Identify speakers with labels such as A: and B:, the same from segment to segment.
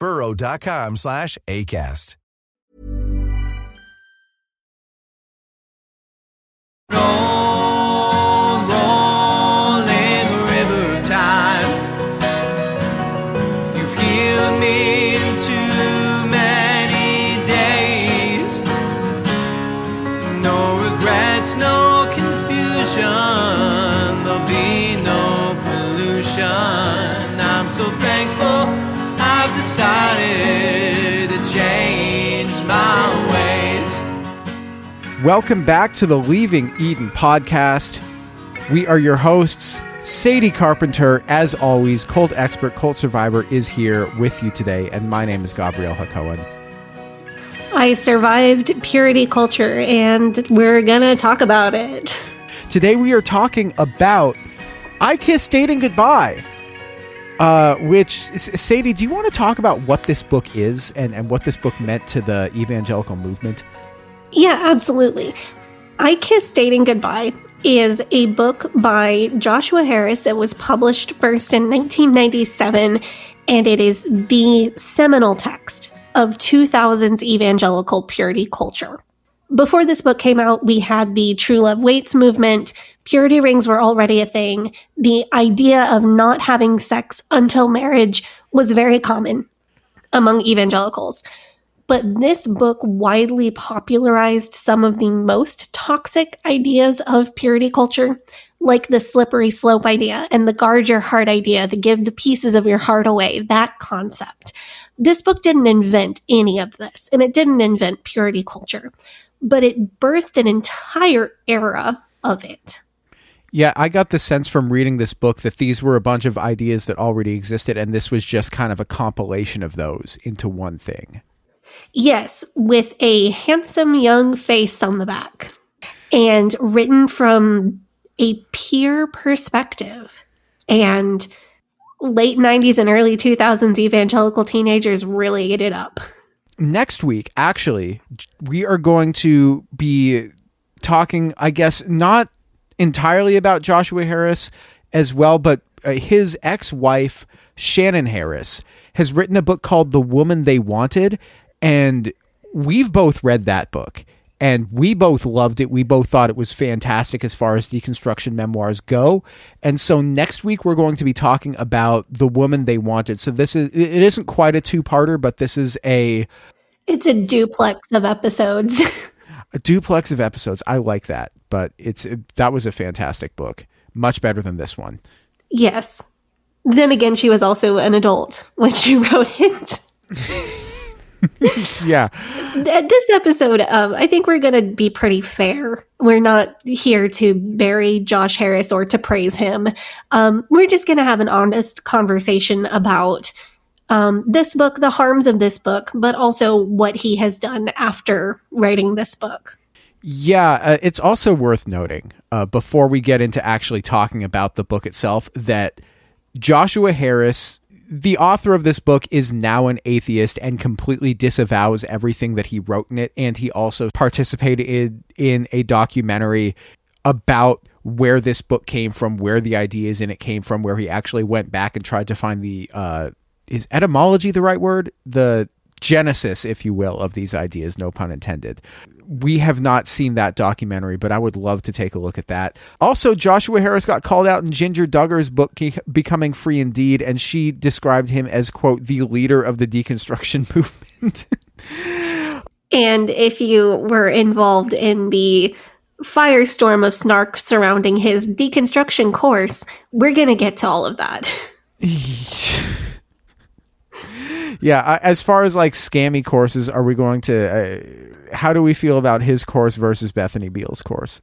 A: burrow.com slash ACAST.
B: rolling
C: Welcome back to the Leaving Eden podcast. We are your hosts, Sadie Carpenter. As always, Cult Expert, Cult Survivor is here with you today, and my name is Gavriel HaCohen.
D: I survived purity culture and we're gonna talk about it.
C: Today we are talking about I Kissed Dating Goodbye. Uh, which, Sadie, do you want to talk about what this book is and, and what this book meant to the evangelical movement?
D: Yeah, absolutely. I Kissed Dating Goodbye is a book by Joshua Harris. It was published first in 1997, and it is the seminal text of 2000s evangelical purity culture. Before this book came out, we had the True Love Waits movement. Purity rings were already a thing. The idea of not having sex until marriage was very common among evangelicals. But this book widely popularized some of the most toxic ideas of purity culture, like the slippery slope idea and the guard your heart idea, the give the pieces of your heart away, that concept. This book didn't invent any of this, and it didn't invent purity culture, but it birthed an entire era of it.
C: Yeah, I got the sense from reading this book that these were a bunch of ideas that already existed, and this was just kind of a compilation of those into one thing.
D: Yes, with a handsome young face on the back and written from a peer perspective. And late 90s and early 2000s evangelical teenagers really ate it up.
C: Next week, actually, we are going to be talking, I guess, not entirely about Joshua Harris as well, but uh, his ex wife, Shannon Harris, has written a book called The Woman They Wanted. And we've both read that book and we both loved it. We both thought it was fantastic as far as deconstruction memoirs go. And so next week we're going to be talking about The Woman They Wanted. So this is it isn't quite a two-parter, but this is a
D: It's a duplex of episodes.
C: a duplex of episodes. I like that, but it's that was a fantastic book. Much better than this one.
D: yes. Then again, she was also an adult when she wrote it.
C: Yeah.
D: Th- This episode, um, I think we're going to be pretty fair. We're not here to bury Josh Harris or to praise him. Um, we're just going to have an honest conversation about um, this book, the harms of this book, but also what he has done after writing this book.
C: Yeah, uh, it's also worth noting uh, before we get into actually talking about the book itself that Joshua Harris the author of this book is now an atheist and completely disavows everything that he wrote in it. And he also participated in, in a documentary about where this book came from, where the ideas in it came from, where he actually went back and tried to find the uh, is etymology the right word? The genesis, if you will, of these ideas, no pun intended. We have not seen that documentary, but I would love to take a look at that. Also, Joshua Harris got called out in Jinger Duggar's book, Becoming Free Indeed, and she described him as, quote, the leader of the deconstruction movement.
D: and if you were involved in the firestorm of snark surrounding his deconstruction course, we're going to get to all of that.
C: yeah, as far as like scammy courses, are we going to? Uh, how do we feel about his course versus Bethany Beal's course?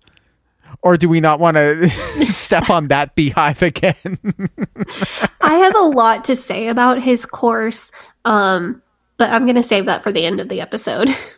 C: Or do we not want to step on that beehive again?
D: I have a lot to say about his course, um, but I'm going to save that for the end of the episode.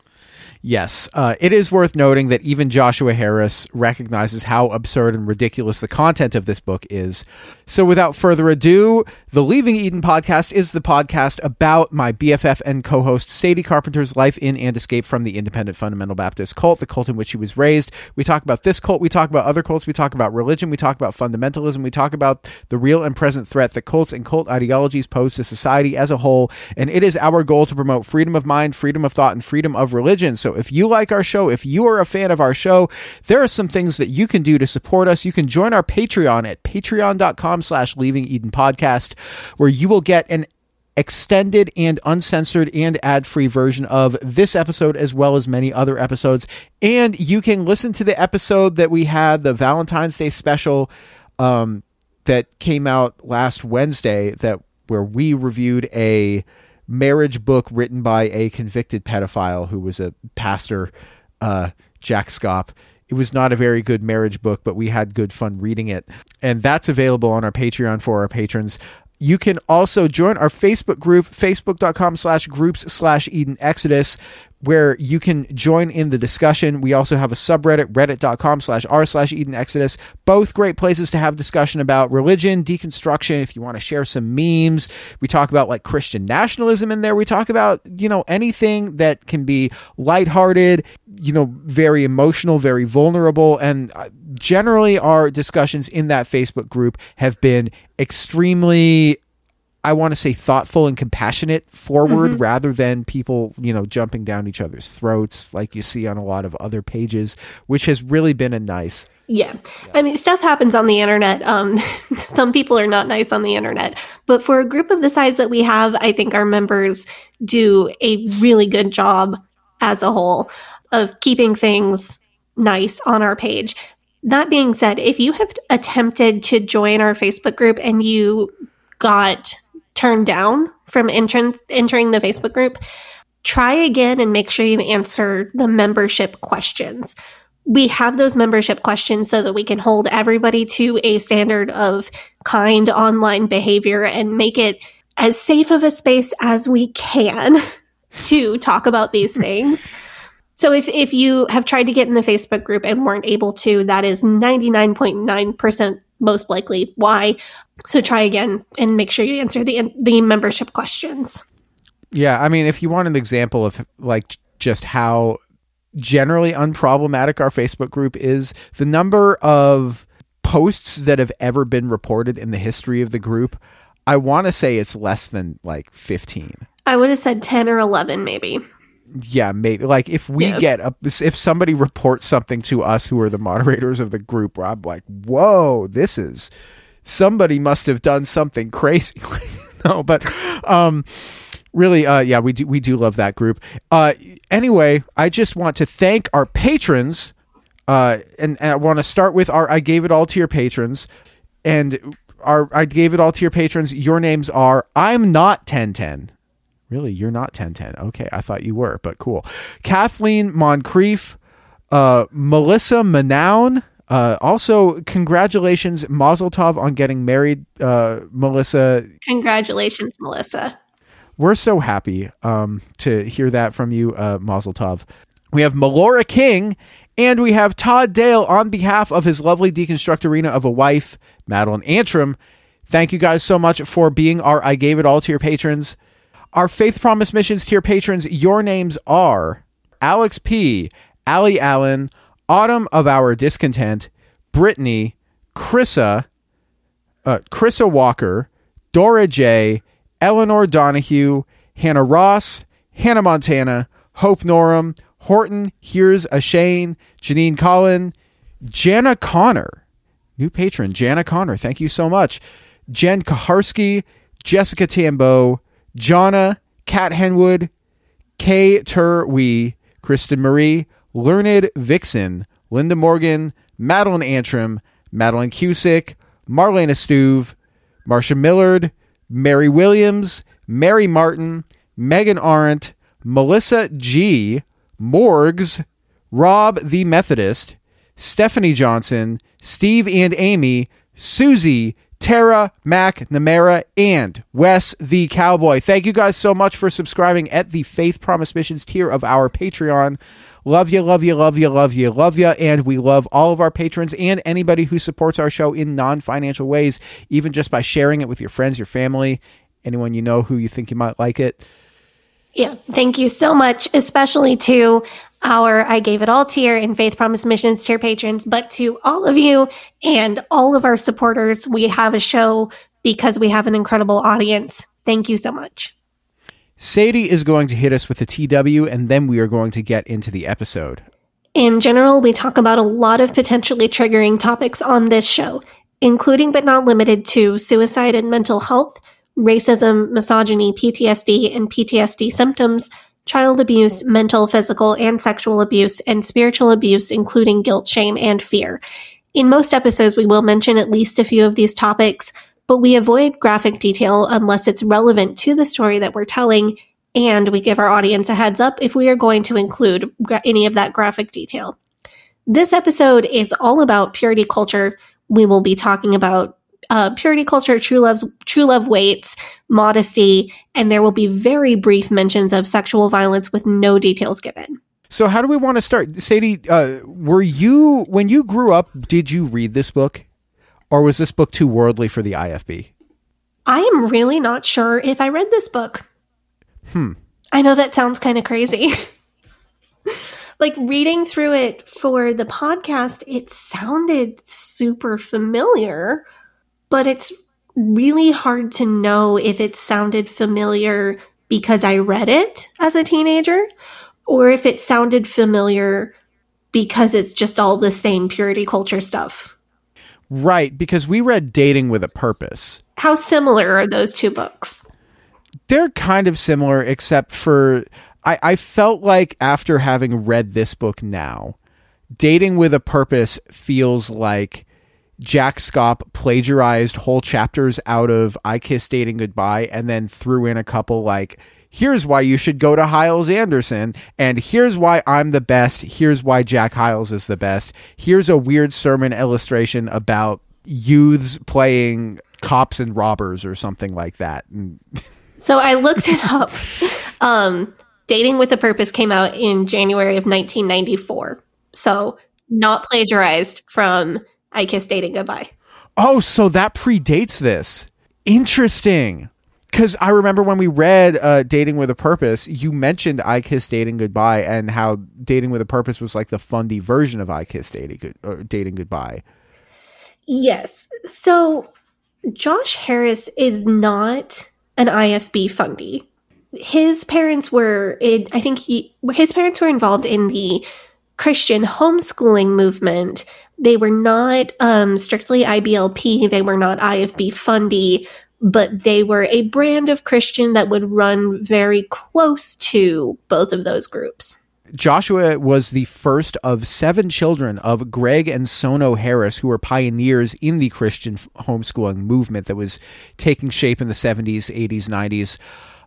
C: Yes, uh, it is worth noting that even Joshua Harris recognizes how absurd and ridiculous the content of this book is. So, without further ado, the Leaving Eden podcast is the podcast about my BFF and co host Sadie Carpenter's life in and escape from the independent fundamental Baptist cult, the cult in which she was raised. We talk about this cult, we talk about other cults, we talk about religion, we talk about fundamentalism, we talk about the real and present threat that cults and cult ideologies pose to society as a whole. And it is our goal to promote freedom of mind, freedom of thought, and freedom of religion. So, so if you like our show, if you are a fan of our show, there are some things that you can do to support us. You can join our Patreon at patreon.com slash leaving Eden podcast, where you will get an extended and uncensored and ad-free version of this episode as well as many other episodes and you can listen to the episode that we had the valentine's day special um, that came out last wednesday that where we reviewed a marriage book written by a convicted pedophile who was a pastor, uh, Jack Schaap. It was not a very good marriage book, but we had good fun reading it. And that's available on our Patreon for our patrons. You can also join our Facebook group, facebook.com slash groups slash Eden Exodus, where you can join in the discussion. We also have a subreddit, reddit.com slash r slash Eden Exodus. Both great places to have discussion about religion, deconstruction, if you want to share some memes. We talk about like Christian nationalism in there. We talk about, you know, anything that can be lighthearted, you know, very emotional, very vulnerable. And uh, generally, our discussions in that Facebook group have been extremely I want to say thoughtful and compassionate forward mm-hmm. rather than people, you know, jumping down each other's throats like you see on a lot of other pages, which has really been a nice.
D: Yeah. yeah. I mean, stuff happens on the internet. Um, some people are not nice on the internet, but for a group of the size that we have, I think our members do a really good job as a whole of keeping things nice on our page. That being said, if you have attempted to join our Facebook group and you got turned down from entering entering the Facebook group, try again and make sure you answer the membership questions. We have those membership questions so that we can hold everybody to a standard of kind online behavior and make it as safe of a space as we can to talk about these things. So if, if you have tried to get in the Facebook group and weren't able to, that is 99.9% most likely why. So try again and make sure you answer the the membership questions.
C: Yeah, I mean, if you want an example of like just how generally unproblematic our Facebook group is, the number of posts that have ever been reported in the history of the group, I want to say it's less than like 15.
D: I would have said 10 or 11 maybe.
C: Yeah, maybe like if we yeah. get a, if somebody reports something to us who are the moderators of the group, I'm like, "Whoa, this is somebody must have done something crazy. no, but um, really, uh, yeah, we do we do love that group. Uh, anyway, I just want to thank our patrons. Uh, and, and I want to start with our I gave it all to your patrons, and our I gave it all to your patrons. Your names are I'm not 1010. Really, you're not 1010. Okay, I thought you were, but cool. Kathleen Moncrief, uh, Melissa Manown, uh, also, congratulations, Mazel Tov, on getting married, uh, Melissa.
D: Congratulations, Melissa.
C: We're so happy um, to hear that from you, uh, Mazel Tov. We have Melora King, and we have Todd Dale on behalf of his lovely deconstructorina of a wife, Madeline Antrim. Thank you guys so much for being our I Gave It All to your patrons. Our Faith Promise Missions to your patrons, your names are Alex P., Allie Allen, Autumn of Our Discontent, Brittany, Chrissa, uh, Walker, Dora J., Eleanor Donahue, Hannah Ross, Hannah Montana, Hope Norum, Horton, Here's a Shane, Janine Collin, Jana Connor, new patron, Jana Connor. Thank you so much. Jen Kaharski, Jessica Tambo, Jonna, Kat Henwood, Kay Turwee, Kristen Marie, Learned Vixen, Linda Morgan, Madeline Antrim, Madeline Cusick, Marlena Stuve, Marcia Millard, Mary Williams, Mary Martin, Megan Arendt, Melissa G, Morgs, Rob the Methodist, Stephanie Johnson, Steve and Amy, Susie, Tara, Mac, Namera, and Wes the Cowboy. Thank you guys so much for subscribing at the Faith Promise Missions tier of our Patreon. Love you, love you, love you, love you, love you. And we love all of our patrons and anybody who supports our show in non financial ways, even just by sharing it with your friends, your family, anyone you know who you think you might like it.
D: Yeah, thank you so much, especially to our I Gave It All tier and Faith Promise Missions tier patrons, but to all of you and all of our supporters. We have a show because we have an incredible audience. Thank you so much.
C: Sadie is going to hit us with the TW, and then we are going to get into the episode.
D: In general, we talk about a lot of potentially triggering topics on this show, including but not limited to suicide and mental health, racism, misogyny, PTSD, and PTSD symptoms, child abuse, mental, physical, and sexual abuse, and spiritual abuse, including guilt, shame, and fear. In most episodes, we will mention at least a few of these topics, but we avoid graphic detail unless it's relevant to the story that we're telling, and we give our audience a heads up if we are going to include gra- any of that graphic detail. This episode is all about purity culture. We will be talking about uh, purity culture, true love's true love waits, modesty, and there will be very brief mentions of sexual violence with no details given.
C: So, how do we want to start? Sadie, uh, were you, when you grew up, did you read this book? Or was this book too worldly for the IFB?
D: I am really not sure if I read this book.
C: Hmm.
D: I know that sounds kind of crazy. like reading through it for the podcast, it sounded super familiar, but it's really hard to know if it sounded familiar because I read it as a teenager or if it sounded familiar because it's just all the same purity culture stuff.
C: Right, because we read Dating with a Purpose.
D: How similar are those two books?
C: They're kind of similar, except for I, I felt like after having read this book now, Dating with a Purpose feels like Jack Schaap plagiarized whole chapters out of I Kissed Dating Goodbye and then threw in a couple like here's why you should go to Hyles Anderson, and here's why I'm the best. Here's why Jack Hyles is the best. Here's a weird sermon illustration about youths playing cops and robbers or something like that.
D: So I looked it up. Um, Dating with a Purpose came out in January of 1994. So not plagiarized from I Kissed Dating Goodbye.
C: oh, so that predates this. Interesting. Because I remember when we read uh, Dating with a Purpose, you mentioned I Kissed Dating Goodbye and how Dating with a Purpose was like the fundy version of I Kiss Dating, Good- Dating Goodbye.
D: Yes. So Josh Harris is not an IFB fundy. His parents were in, I think he his parents were involved in the Christian homeschooling movement. They were not um, strictly IBLP. They were not IFB fundee, but they were a brand of Christian that would run very close to both of those groups.
C: Joshua was the first of seven children of Gregg and Sono Harris, who were pioneers in the Christian homeschooling movement that was taking shape in the 70s, 80s, 90s.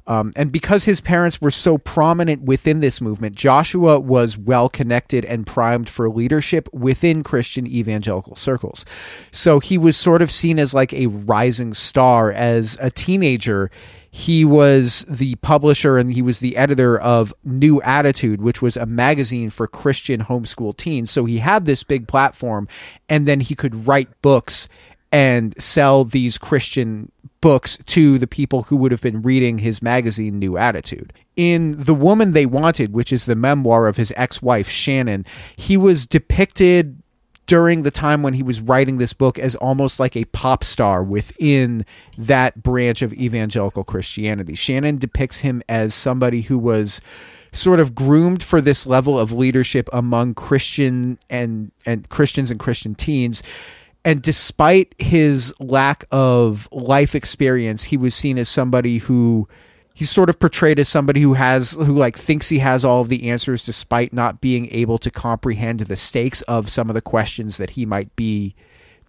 C: Um, and because his parents were so prominent within this movement, Joshua was well connected and primed for leadership within Christian evangelical circles. So he was sort of seen as like a rising star as a teenager he was the publisher and he was the editor of New Attitude, which was a magazine for Christian homeschool teens. So he had this big platform, and then he could write books and sell these Christian books to the people who would have been reading his magazine New Attitude. In The Woman They Wanted, which is the memoir of his ex-wife Shannon, he was depicted during the time when he was writing this book as almost like a pop star within that branch of evangelical Christianity. Shannon depicts him as somebody who was sort of groomed for this level of leadership among Christian and and Christians and Christian teens. And despite his lack of life experience, he was seen as somebody who he's sort of portrayed as somebody who has who like thinks he has all of the answers despite not being able to comprehend the stakes of some of the questions that he might be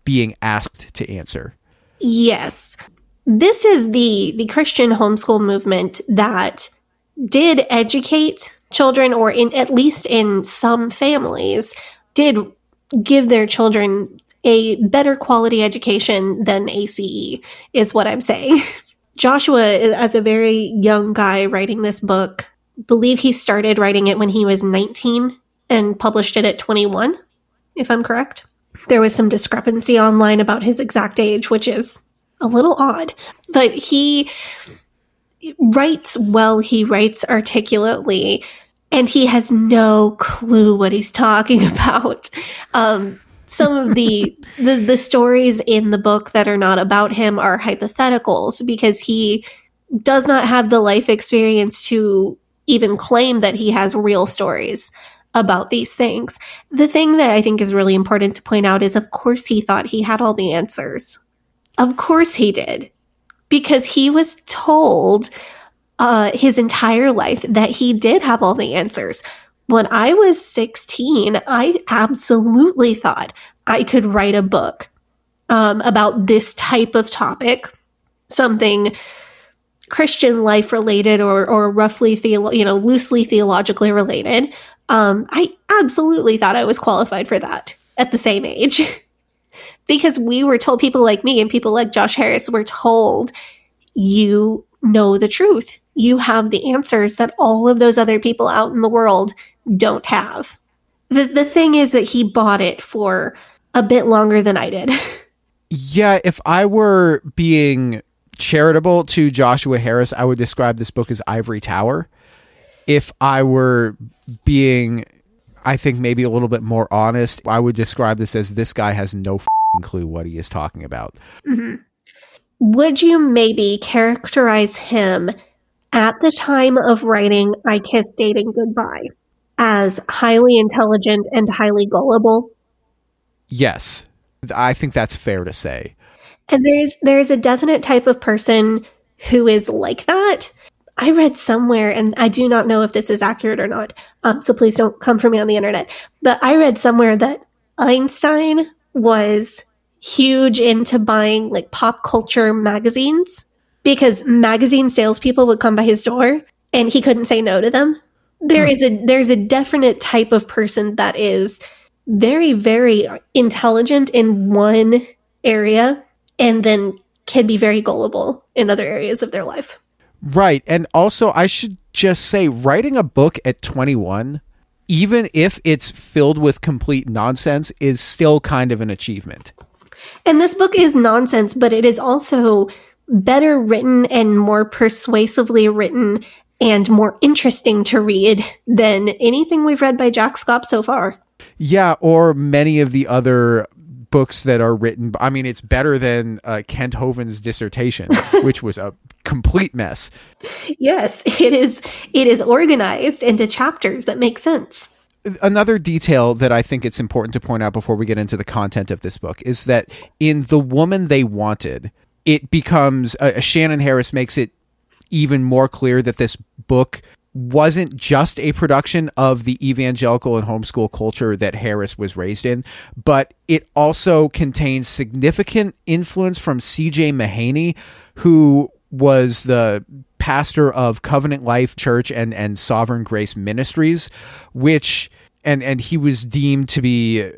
C: being asked to answer.
D: Yes. This is the the Christian homeschool movement that did educate children or in at least in some families did give their children a better quality education than ACE is what I'm saying. Joshua as a very young guy writing this book, believe he started writing it when he was 19 and published it at 21, if I'm correct. There was some discrepancy online about his exact age, which is a little odd, but he writes well, he writes articulately, and he has no clue what he's talking about. Um, some of the, the the stories in the book that are not about him are hypotheticals because he does not have the life experience to even claim that he has real stories about these things. The thing that I think is really important to point out is of course he thought he had all the answers. Of course he did because he was told uh, his entire life that he did have all the answers. When I was 16, I absolutely thought I could write a book um, about this type of topic, something Christian life related or, or roughly, you know, loosely theologically related. Um, I absolutely thought I was qualified for that at the same age. because we were told people like me and people like Josh Harris were told you know the truth. You have the answers that all of those other people out in the world don't have. The the thing is that he bought it for a bit longer than I did.
C: yeah, if I were being charitable to Joshua Harris, I would describe this book as Ivory Tower. If I were being I think maybe a little bit more honest, I would describe this as this guy has no clue what he is talking about.
D: Mm-hmm. Would you maybe characterize him at the time of writing I Kissed Dating Goodbye as highly intelligent and highly gullible?
C: Yes. I think that's fair to say.
D: And there's there's a definite type of person who is like that. I read somewhere, and I do not know if this is accurate or not, um, so please don't come for me on the internet. But I read somewhere that Einstein was huge into buying like pop culture magazines because magazine salespeople would come by his door and he couldn't say no to them. There hmm. a there's a definite type of person that is very very intelligent in one area and then can be very gullible in other areas of their life.
C: Right. And also I should just say writing a book at 21 even if it's filled with complete nonsense is still kind of an achievement.
D: And this book is nonsense, but it is also better written and more persuasively written and more interesting to read than anything we've read by Jack Schaap so far.
C: Yeah, or many of the other books that are written. I mean, it's better than uh, Kent Hovind's dissertation, which was a complete mess.
D: Yes, it is. It is organized into chapters that make sense
C: another detail that I think it's important to point out before we get into the content of this book is that in The Woman They Wanted, it becomes uh, Shannon Harris makes it even more clear that this book wasn't just a production of the evangelical and homeschool culture that Harris was raised in, but it also contains significant influence from C.J. Mahaney, who was the pastor of Covenant Life Church and and Sovereign Grace Ministries, which and and he was deemed to be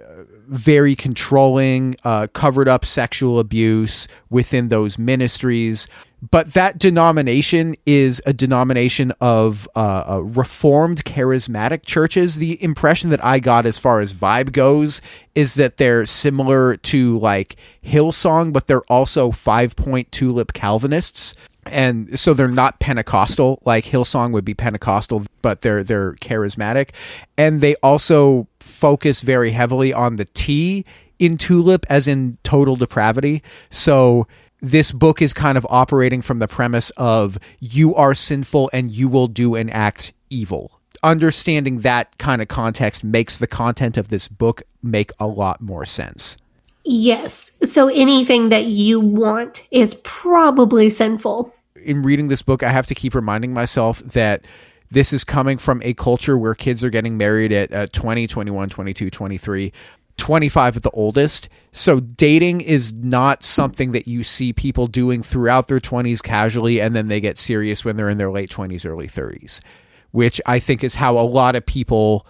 C: very controlling, uh, covered up sexual abuse within those ministries. But that denomination is a denomination of uh, uh, reformed charismatic churches. The impression that I got as far as vibe goes is that they're similar to like Hillsong, but they're also five point tulip Calvinists. And so they're not Pentecostal like Hillsong would be Pentecostal, but they're they're charismatic, and they also focus very heavily on the T in tulip, as in total depravity. So this book is kind of operating from the premise of you are sinful and you will do and act evil. Understanding that kind of context makes the content of this book make a lot more sense.
D: Yes. So anything that you want is probably sinful.
C: In reading this book, I have to keep reminding myself that this is coming from a culture where kids are getting married at uh, 20, 21, 22, 23. 25 at the oldest. So dating is not something that you see people doing throughout their 20s casually and then they get serious when they're in their late 20s, early 30s, which I think is how a lot of people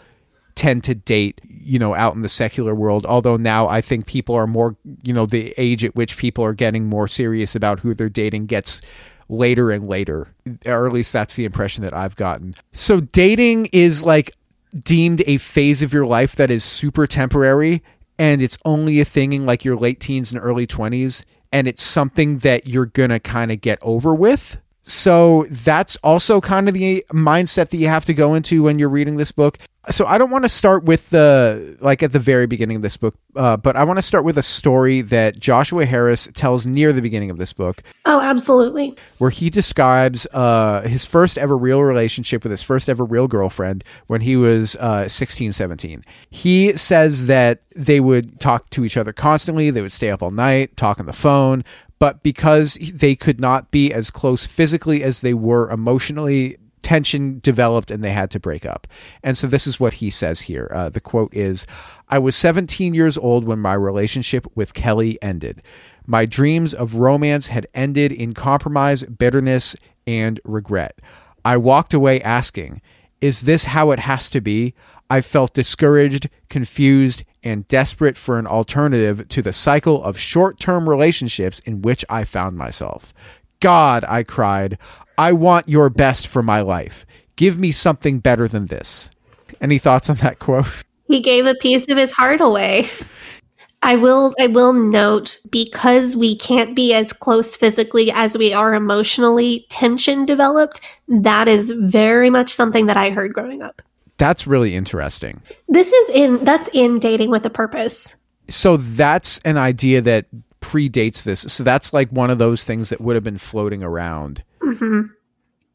C: tend to date, you know, out in the secular world. Although now I think people are more, you know, the age at which people are getting more serious about who they're dating gets later and later. Or at least that's the impression that I've gotten. So dating is like deemed a phase of your life that is super temporary and it's only a thing in like your late teens and early 20s and it's something that you're going to kind of get over with. So that's also kind of the mindset that you have to go into when you're reading this book so I don't want to start with the like at the very beginning of this book, uh, but I want to start with a story that Joshua Harris tells near the beginning of this book.
D: Oh, absolutely.
C: Where he describes uh, his first ever real relationship with his first ever real girlfriend when he was uh, 16, 17. He says that they would talk to each other constantly. They would stay up all night, talk on the phone. But because they could not be as close physically as they were emotionally, tension developed and they had to break up. And so this is what he says here. Uh, the quote is I was 17 years old when my relationship with Kelly ended. My dreams of romance had ended in compromise, bitterness, and regret. I walked away asking, Is this how it has to be? I felt discouraged, confused, and desperate for an alternative to the cycle of short term relationships in which I found myself. God, I cried, I want your best for my life. Give me something better than this. Any thoughts on that quote?
D: He gave a piece of his heart away. I will I will note because we can't be as close physically as we are emotionally, tension developed. That is very much something that I heard growing up.
C: That's really interesting.
D: This is in that's in dating with a purpose.
C: So that's an idea that predates this. So that's like one of those things that would have been floating around
D: hmm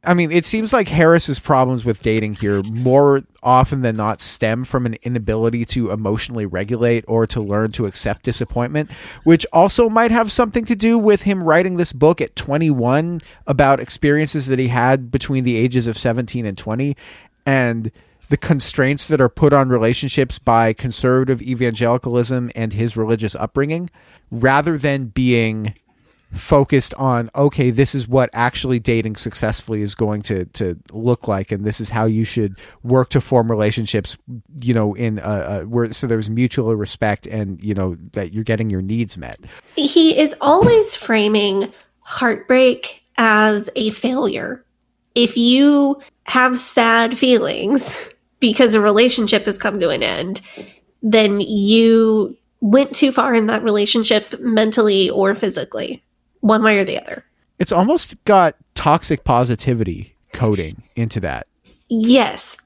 C: I mean, it seems like Harris's problems with dating here more often than not stem from an inability to emotionally regulate or to learn to accept disappointment, which also might have something to do with him writing this book at 21 about experiences that he had between the ages of 17 and 20 and the constraints that are put on relationships by conservative evangelicalism and his religious upbringing rather than being focused on okay this is what actually dating successfully is going to to look like and this is how you should work to form relationships you know in uh, where so there's mutual respect and you know that you're getting your needs met.
D: He is always framing heartbreak as a failure. If you have sad feelings because a relationship has come to an end then you went too far in that relationship mentally or physically one way or the other.
C: It's almost got toxic positivity coding into that.
D: Yes.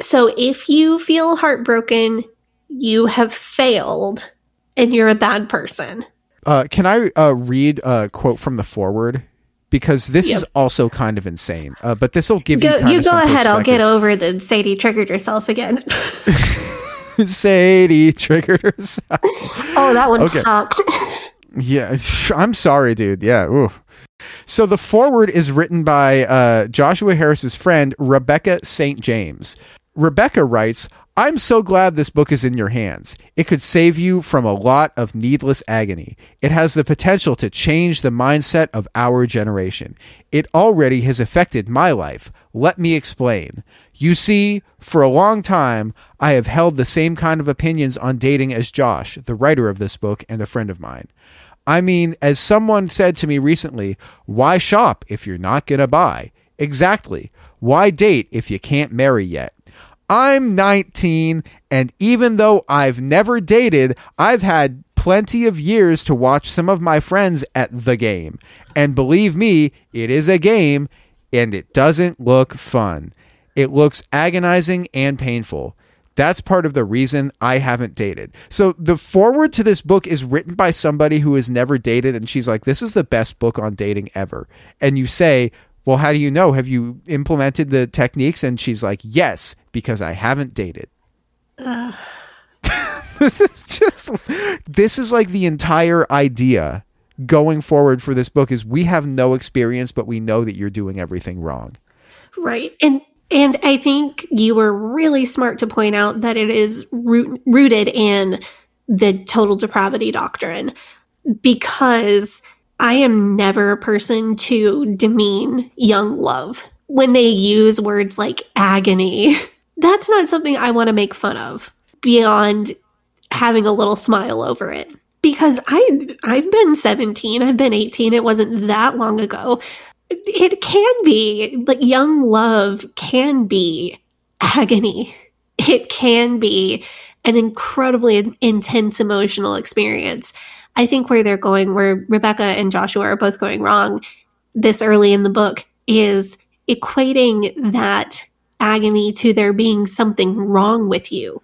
D: So if you feel heartbroken, you have failed and you're a bad person.
C: Uh, can I uh, read a quote from the forward? Because this yep. is also kind of insane. Uh, but this will give
D: go,
C: you
D: You go ahead. I'll get over the Sadie triggered herself again.
C: Sadie triggered herself.
D: Oh, that one okay. sucked.
C: Yeah, I'm sorry, dude. Yeah. Ooh. So the foreword is written by uh, Joshua Harris's friend Rebecca St. James. Rebecca writes, I'm so glad this book is in your hands. It could save you from a lot of needless agony. It has the potential to change the mindset of our generation. It already has affected my life. Let me explain. You see, for a long time, I have held the same kind of opinions on dating as Josh, the writer of this book and a friend of mine. I mean, as someone said to me recently, why shop if you're not going to buy? Exactly. Why date if you can't marry yet? I'm 19, and even though I've never dated, I've had plenty of years to watch some of my friends at the game. And believe me, it is a game, and it doesn't look fun. It looks agonizing and painful. That's part of the reason I haven't dated. So the forward to this book is written by somebody who has never dated, and she's like, This is the best book on dating ever. And you say, Well, how do you know? Have you implemented the techniques? And she's like, Yes, because I haven't dated. this is just, this is like the entire idea going forward for this book is we have no experience, but we know that you're doing everything wrong.
D: Right. And and I think you were really smart to point out that it is root, rooted in the total depravity doctrine because I am never a person to demean young love. When they use words like agony, that's not something I want to make fun of beyond having a little smile over it. Because I I've been 17, I've been 18, it wasn't that long ago it can be like young love can be agony. It can be an incredibly intense emotional experience. I think where they're going, where Rebecca and Joshua are both going wrong this early in the book, is equating that agony to there being something wrong with you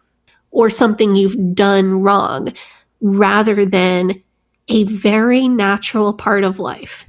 D: or something you've done wrong rather than a very natural part of life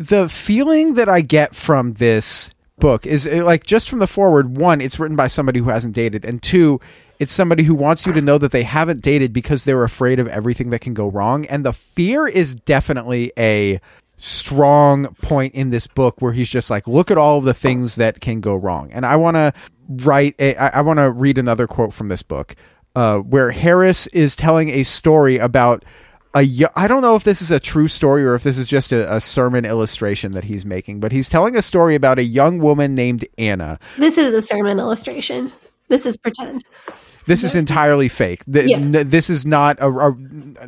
C: the feeling that I get from this book is uh, like just from the forward one it's written by somebody who hasn't dated and two it's somebody who wants you to know that they haven't dated because they're afraid of everything that can go wrong and the fear is definitely a strong point in this book where he's just like look at all of the things that can go wrong. And i want to write a, I, I want to read another quote from this book uh, where harris is telling a story about a I don't know if this is a true story or if this is just a, a, sermon illustration that he's making, but he's telling a story about a young woman named Anna.
D: This is a sermon illustration. This is pretend.
C: This is entirely fake. The, yeah. n- this is not a, a,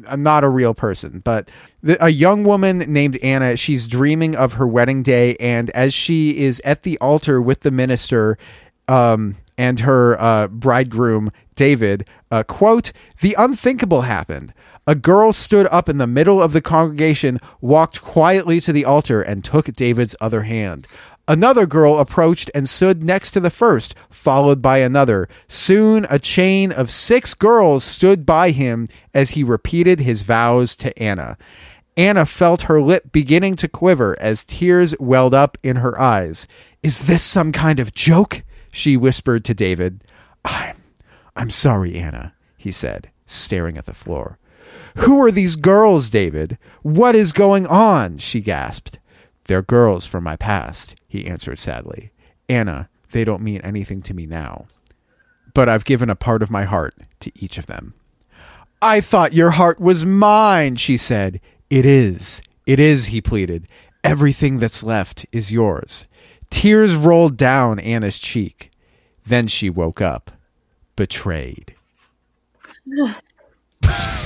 C: a, not a real person, but the, a young woman named Anna. She's dreaming of her wedding day, and as she is at the altar with the minister, um, and her uh, bridegroom David, uh, quote, the unthinkable happened. A girl stood up in the middle of the congregation, walked quietly to the altar, and took David's other hand. Another girl approached and stood next to the first, followed by another. Soon a chain of six girls stood by him as he repeated his vows to Anna. Anna felt her lip beginning to quiver as tears welled up in her eyes. Is this some kind of joke? she whispered to David. I'm I'm sorry, Anna, he said, staring at the floor. Who are these girls, David? What is going on? she gasped. They're girls from my past, he answered sadly. Anna, they don't mean anything to me now. But I've given a part of my heart to each of them. I thought your heart was mine, she said. It is. It is, he pleaded. Everything that's left is yours. Tears rolled down Anna's cheek. Then she woke up, betrayed.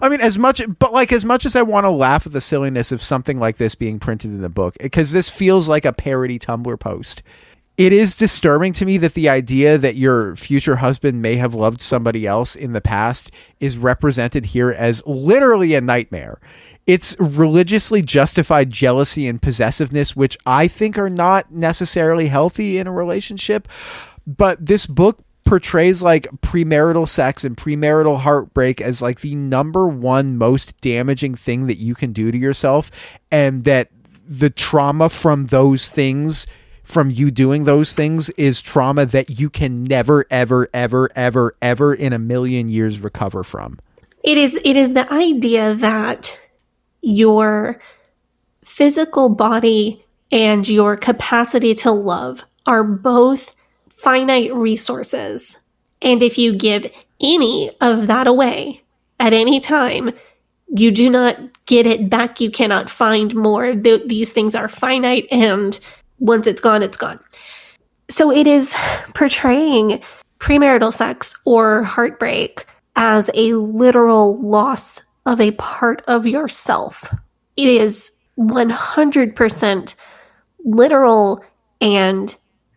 C: I mean, as much, but like as much as I want to laugh at the silliness of something like this being printed in the book, because this feels like a parody Tumblr post. It is disturbing to me that the idea that your future husband may have loved somebody else in the past is represented here as literally a nightmare. It's religiously justified jealousy and possessiveness, which I think are not necessarily healthy in a relationship. But this book portrays like premarital sex and premarital heartbreak as like the number one most damaging thing that you can do to yourself and that the trauma from those things from you doing those things is trauma that you can never ever ever ever ever in a million years recover from.
D: It is it is the idea that your physical body and your capacity to love are both finite resources. And if you give any of that away at any time, you do not get it back. You cannot find more. Th- these things are finite, and once it's gone, it's gone. So it is portraying premarital sex or heartbreak as a literal loss of a part of yourself. It is 100% literal and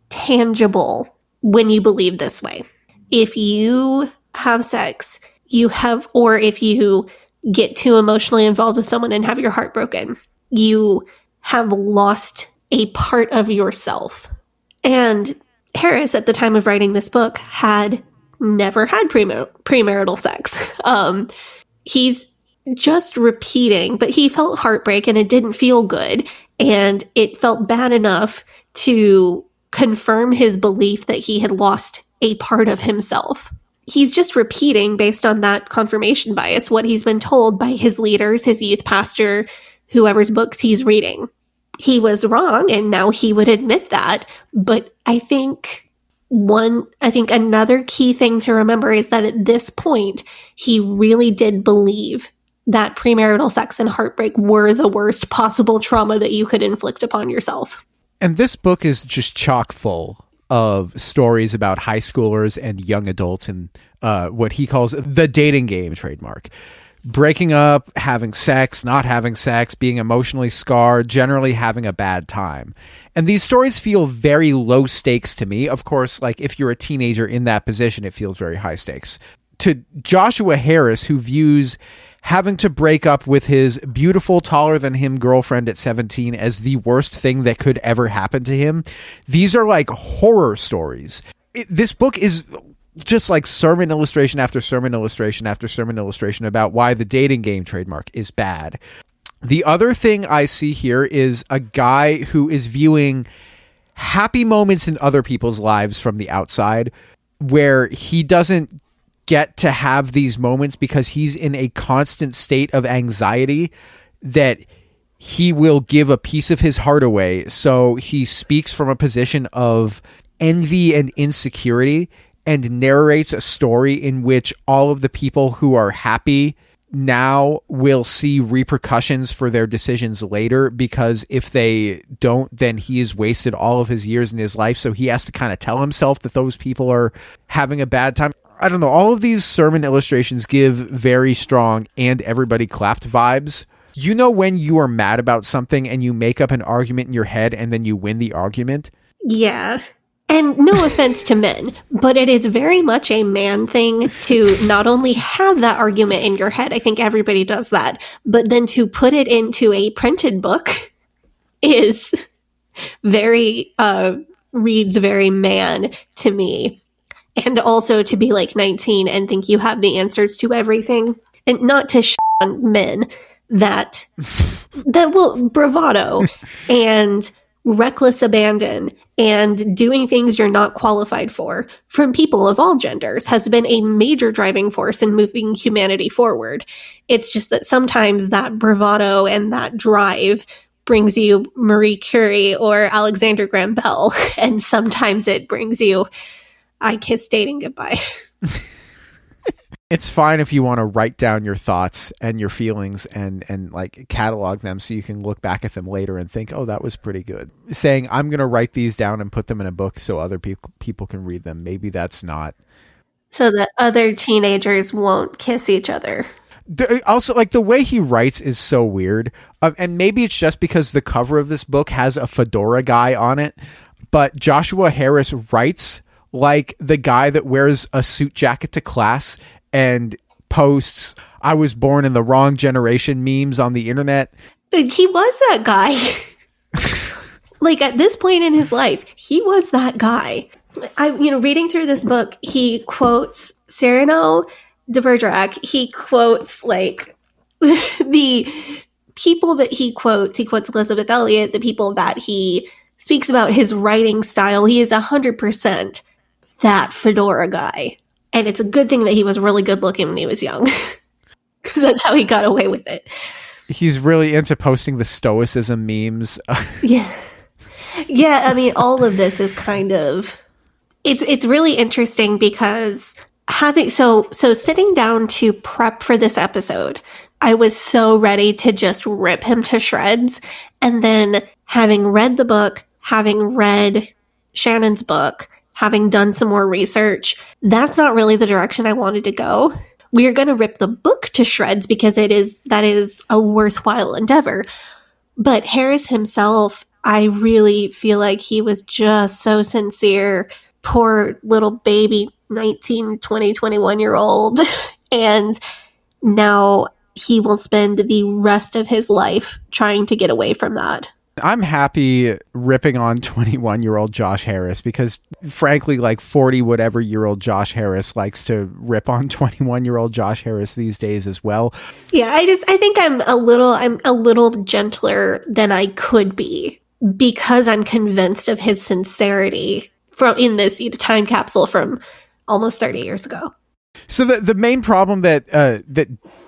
D: tangible when you believe this way. If you have sex, you have, or if you get too emotionally involved with someone and have your heart broken, you have lost a part of yourself. And Harris, at the time of writing this book, had never had premar- premarital sex. Um, he's just repeating, but he felt heartbreak and it didn't feel good. And it felt bad enough to confirm his belief that he had lost a part of himself. He's just repeating, based on that confirmation bias, what he's been told by his leaders, his youth pastor, whoever's books he's reading. He was wrong, and now he would admit that. But I think one i think another key thing to remember is that at this point he really did believe that premarital sex and heartbreak were the worst possible trauma that you could inflict upon yourself
C: and this book is just chock full of stories about high schoolers and young adults and uh, what he calls the dating game trademark breaking up, having sex, not having sex, being emotionally scarred, generally having a bad time. And these stories feel very low stakes to me. Of course, like if you're a teenager in that position, it feels very high stakes. To Joshua Harris, who views having to break up with his beautiful, taller than him girlfriend at 17 as the worst thing that could ever happen to him, these are like horror stories. It, this book is just like sermon illustration after sermon illustration after sermon illustration about why the dating game trademark is bad. The other thing I see here is a guy who is viewing happy moments in other people's lives from the outside where he doesn't get to have these moments because he's in a constant state of anxiety that he will give a piece of his heart away. So he speaks from a position of envy and insecurity and narrates a story in which all of the people who are happy now will see repercussions for their decisions later because if they don't then he has wasted all of his years in his life so he has to kind of tell himself that those people are having a bad time i don't know all of these sermon illustrations give very strong and everybody clapped vibes. You know when you are mad about something and you make up an argument in your head and then you win the argument?
D: Yeah. And no offense to men, but it is very much a man thing to not only have that argument in your head, I think everybody does that, but then to put it into a printed book is very, uh, reads very man to me. And also to be like 19 and think you have the answers to everything. And not to sh- on men that, that will bravado and reckless abandon and doing things you're not qualified for from people of all genders has been a major driving force in moving humanity forward. It's just that sometimes that bravado and that drive brings you Marie Curie or Alexander Graham Bell, and sometimes it brings you I kiss dating goodbye.
C: it's fine if you want to write down your thoughts and your feelings and and like catalog them so you can look back at them later and think oh that was pretty good. Saying i'm going to write these down and put them in a book so other people people can read them. Maybe that's not
D: so that other teenagers won't kiss each other.
C: Also like the way he writes is so weird. Uh, and maybe it's just because the cover of this book has a fedora guy on it but joshua harris writes like the guy that wears a suit jacket to class and posts I was born in the wrong generation memes on the internet.
D: He was that guy. like at this point in his life, he was that guy. I you know, reading through this book, he quotes Cyrano de Bergerac. He quotes like the people that he quotes. He quotes Elisabeth Elliot, the people that he speaks about his writing style. He is a hundred percent that fedora guy. And it's a good thing that he was really good looking when he was young, because that's how he got away with it.
C: He's really into posting the stoicism memes.
D: yeah. Yeah, I mean all of this is kind of it's it's really interesting because having so so sitting down to prep for this episode, I was so ready to just rip him to shreds and then having read the book, having read Shannon's book, having done some more research, that's not really the direction I wanted to go. we are going to rip the book to shreds because it is that is a worthwhile endeavor. But Harris himself, I really feel like he was just so sincere. Poor little baby 19, 20, 21 year old. and now he will spend the rest of his life trying to get away from that.
C: I'm happy ripping on 21 year old Josh Harris because, frankly, like 40 whatever year old Josh Harris likes to rip on 21 year old Josh Harris these days as well.
D: Yeah, I just I think I'm a little I'm a little gentler than I could be because I'm convinced of his sincerity from in this time capsule from almost 30 years ago.
C: So the the main problem that uh, that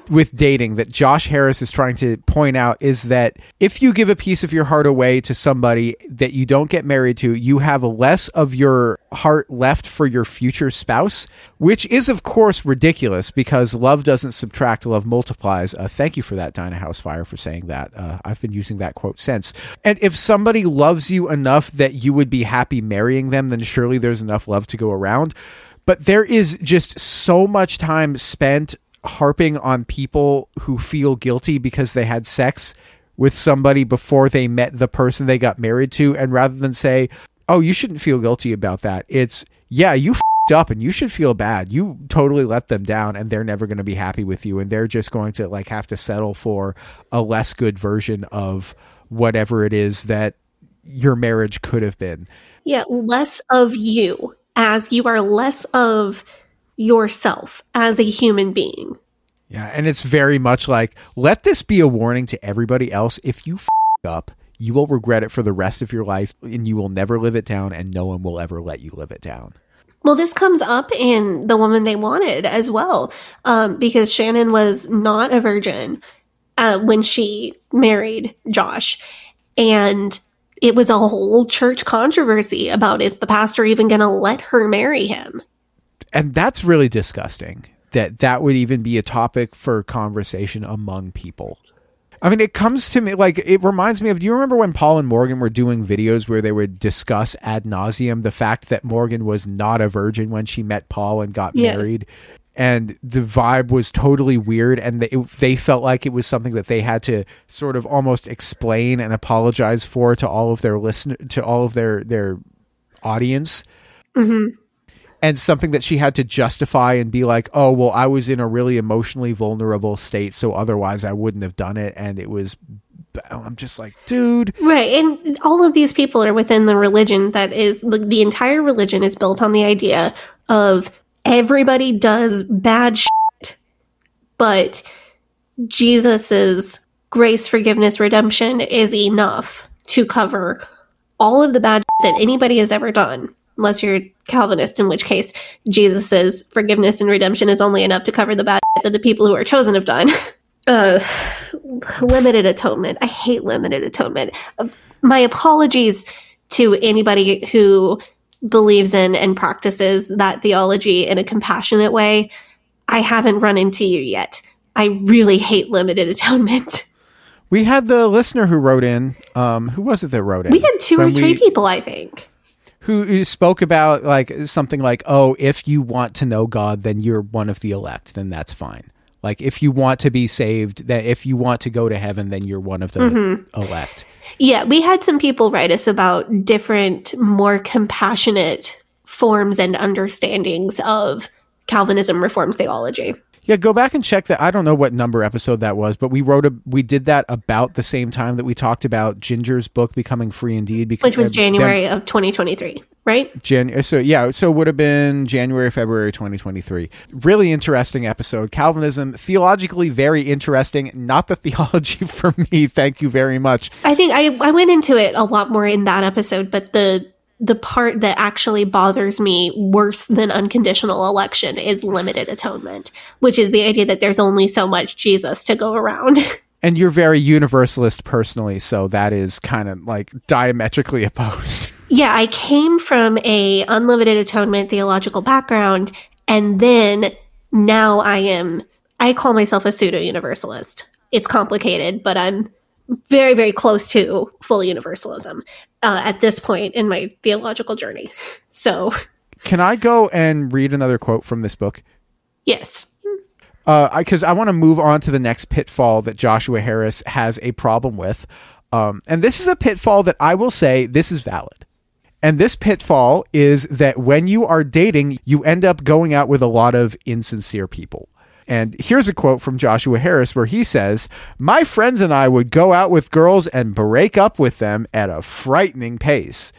C: with dating that Josh Harris is trying to point out is that if you give a piece of your heart away to somebody that you don't get married to, you have less of your heart left for your future spouse, which is of course ridiculous because love doesn't subtract, love multiplies. Uh, thank you for that, Dinah Housefire, for saying that. Uh, I've been using that quote since. And if somebody loves you enough that you would be happy marrying them, then surely there's enough love to go around but there is just so much time spent harping on people who feel guilty because they had sex with somebody before they met the person they got married to and rather than say oh you shouldn't feel guilty about that it's yeah you f***ed up and you should feel bad. You totally let them down and they're never going to be happy with you and they're just going to like have to settle for a less good version of whatever it is that your marriage could have been.
D: Yeah less of you as you are less of yourself as a human being.
C: Yeah, and it's very much like let this be a warning to everybody else. If you f- up, you will regret it for the rest of your life and you will never live it down and no one will ever let you live it down.
D: Well, this comes up in The Woman They Wanted as well, um, because Shannon was not a virgin uh, when she married Josh. And it was a whole church controversy about is the pastor even going to let her marry him?
C: And that's really disgusting that that would even be a topic for conversation among people. I mean, it comes to me like it reminds me of. Do you remember when Paul and Morgan were doing videos where they would discuss ad nauseum the fact that Morgan was not a virgin when she met Paul and got yes. married, and the vibe was totally weird and they, they felt like it was something that they had to sort of almost explain and apologize for to all of their listen to all of their their audience
D: mm-hmm.
C: And something that she had to justify and be like oh well i was in a really emotionally vulnerable state so otherwise i wouldn't have done it and it was I'm just like, dude.
D: Right. And all of these people are within the religion that is the, the entire religion is built on the idea of everybody does bad shit, but Jesus's grace, forgiveness, redemption is enough to cover all of the bad that anybody has ever done. Unless you're Calvinist, in which case Jesus's forgiveness and redemption is only enough to cover the bad that the people who are chosen have done. uh, limited atonement. I hate limited atonement. My apologies to anybody who believes in and practices that theology in a compassionate way, I haven't run into you yet. I really hate limited atonement.
C: We had the listener who wrote in. Um, who was it that wrote in?
D: We had two or three we, people, I think.
C: Who, who spoke about like something like, "Oh, if you want to know God, then you're one of the elect. Then that's fine." Like if you want to be saved, that if you want to go to heaven, then you're one of the mm-hmm. elect.
D: Yeah, we had some people write us about different, more compassionate forms and understandings of Calvinism Reformed theology.
C: Yeah, go back and check that. I don't know what number episode that was, but we wrote a we did that about the same time that we talked about Jinger's book becoming free indeed,
D: because which was uh, January them, of 2023, right?
C: Jan. Uh, so yeah, so it would have been January, February 2023. Really interesting episode. Calvinism theologically very interesting. Not the theology for me. Thank you very much.
D: I think I I went into it a lot more in that episode, but the the part that actually bothers me worse than unconditional election is limited atonement, which is the idea that there's only so much Jesus to go around.
C: And you're very universalist personally, so that is kind of like diametrically opposed.
D: Yeah, I came from a unlimited atonement theological background and then now I am I call myself a pseudo universalist. It's complicated, but I'm very, very close to full universalism uh, at this point in my theological journey. So,
C: can I go and read another quote from this book?
D: Yes.
C: because I want to move on to the next pitfall that Joshua Harris has a problem with. Um, and this is a pitfall that I will say this is valid. And this pitfall is that when you are dating, you end up going out with a lot of insincere people. And here's a quote from Joshua Harris where he says, My friends and I would go out with girls and break up with them at a frightening pace.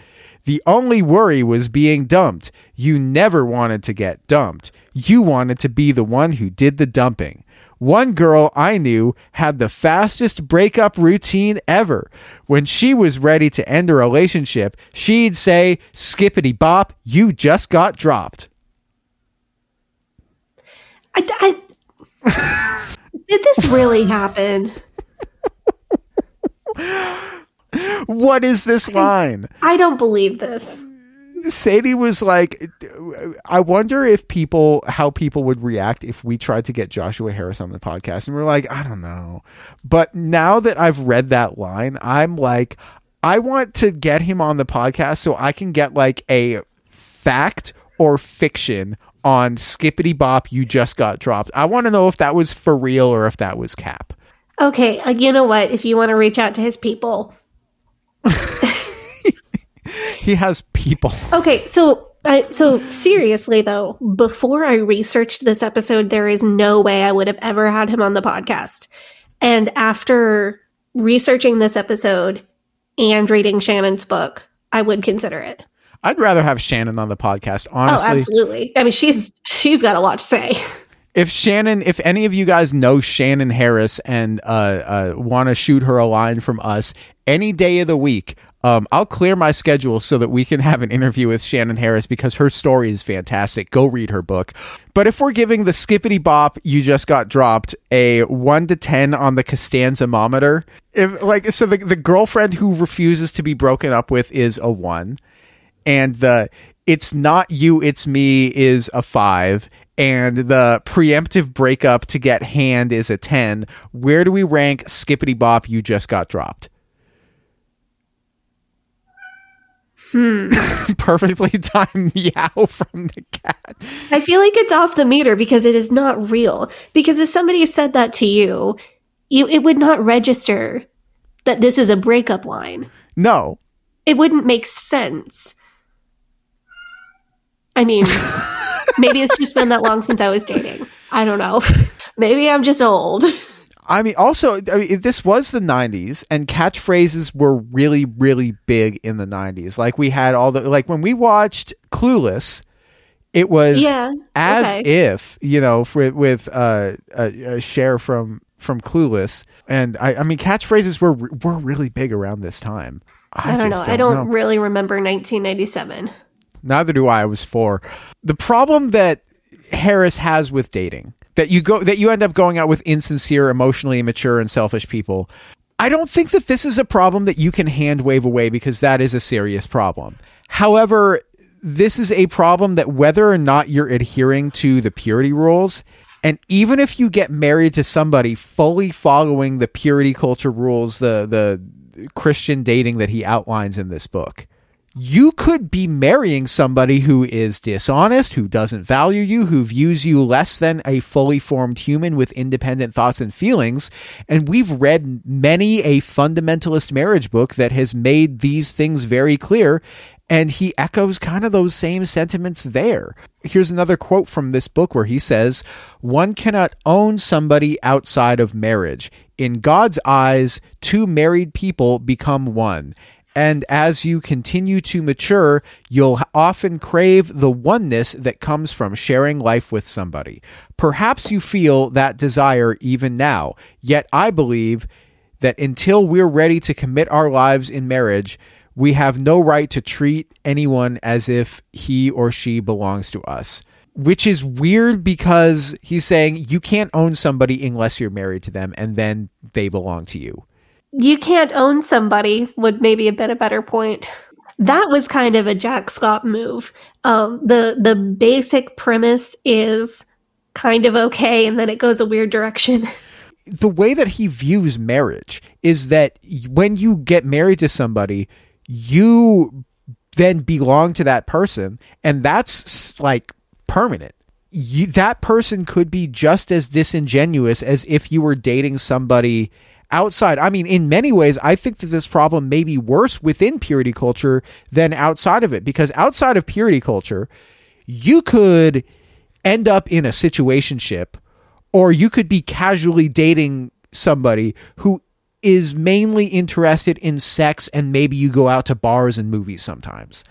C: The only worry was being dumped. You never wanted to get dumped. You wanted to be the one who did the dumping. One girl I knew had the fastest breakup routine ever. When she was ready to end a relationship, she'd say, Skippity bop, you just got dropped.
D: I, I- did this really happen?
C: What is this line?
D: I don't believe this.
C: Sadie was like, I wonder if people, how people would react if we tried to get Joshua Harris on the podcast. And we're like, I don't know. But now that I've read that line, I'm like, I want to get him on the podcast so I can get like a fact or fiction on Skippity Bop, you just got dropped. I want to know if that was for real or if that was cap.
D: Okay, uh, you know what? If you want to reach out to his people.
C: He has people.
D: Okay, so uh, so seriously though, before I researched this episode, there is no way I would have ever had him on the podcast. And after researching this episode and reading Shannon's book, I would consider it.
C: I'd rather have Shannon on the podcast, honestly.
D: oh, absolutely. I mean, she's she's got a lot to say.
C: if Shannon, if any of you guys know Shannon Harris and uh, uh, want to shoot her a line from us any day of the week, um, I'll clear my schedule so that we can have an interview with Shannon Harris because her story is fantastic. Go read her book. But if we're giving the skippity bop you just got dropped a one to ten on the Costanza mometer, if like so the the girlfriend who refuses to be broken up with is a one, and the it's not you, it's me is a five and the preemptive breakup to get hand is a 10 where do we rank skippity bop you just got dropped
D: Hmm.
C: perfectly timed meow from the cat
D: I feel like it's off the meter because it is not real. Because if somebody said that to you, you it would not register that this is a breakup line.
C: no
D: It wouldn't make sense. I mean, maybe it's just been that long since I was dating. I don't know. Maybe I'm just old.
C: I mean, also, I mean, if this was the 90s and catchphrases were really, really big in the 90s. Like, we had all the, like, when we watched Clueless, it was
D: Yeah,
C: as
D: okay.
C: if, you know, for, with uh, a, a Cher from from Clueless. And I, I mean, catchphrases were were really big around this time.
D: I, don't know.
C: just
D: I don't
C: know.
D: really remember 1997.
C: Neither do I. I was four. The problem that Harris has with dating that you go that you end up going out with insincere, emotionally immature, and selfish people. I don't think that this is a problem that you can hand wave away because that is a serious problem. However, this is a problem that whether or not you're adhering to the purity rules, and even if you get married to somebody fully following the purity culture rules, the the Christian dating that he outlines in this book, you could be marrying somebody who is dishonest, who doesn't value you, who views you less than a fully formed human with independent thoughts and feelings. And we've read many a fundamentalist marriage book that has made these things very clear. And he echoes kind of those same sentiments there. Here's another quote from this book where he says, One cannot own somebody outside of marriage. In God's eyes, two married people become one. And as you continue to mature, you'll often crave the oneness that comes from sharing life with somebody. Perhaps you feel that desire even now, yet I believe that until we're ready to commit our lives in marriage, we have no right to treat anyone as if he or she belongs to us. Which is weird because he's saying you can't own somebody unless you're married to them and then they belong to you.
D: You can't own somebody would maybe have been a better point. That was kind of a Jack Scott move. Um, the the basic premise is kind of okay, and then it goes a weird direction.
C: the way that he views marriage is that when you get married to somebody, you then belong to that person, and that's like permanent. you, that person could be just as disingenuous as if you were dating somebody outside. I mean, in many ways, I think that this problem may be worse within purity culture than outside of it because outside of purity culture, you could end up in a situationship or you could be casually dating somebody who is mainly interested in sex and maybe you go out to bars and movies sometimes.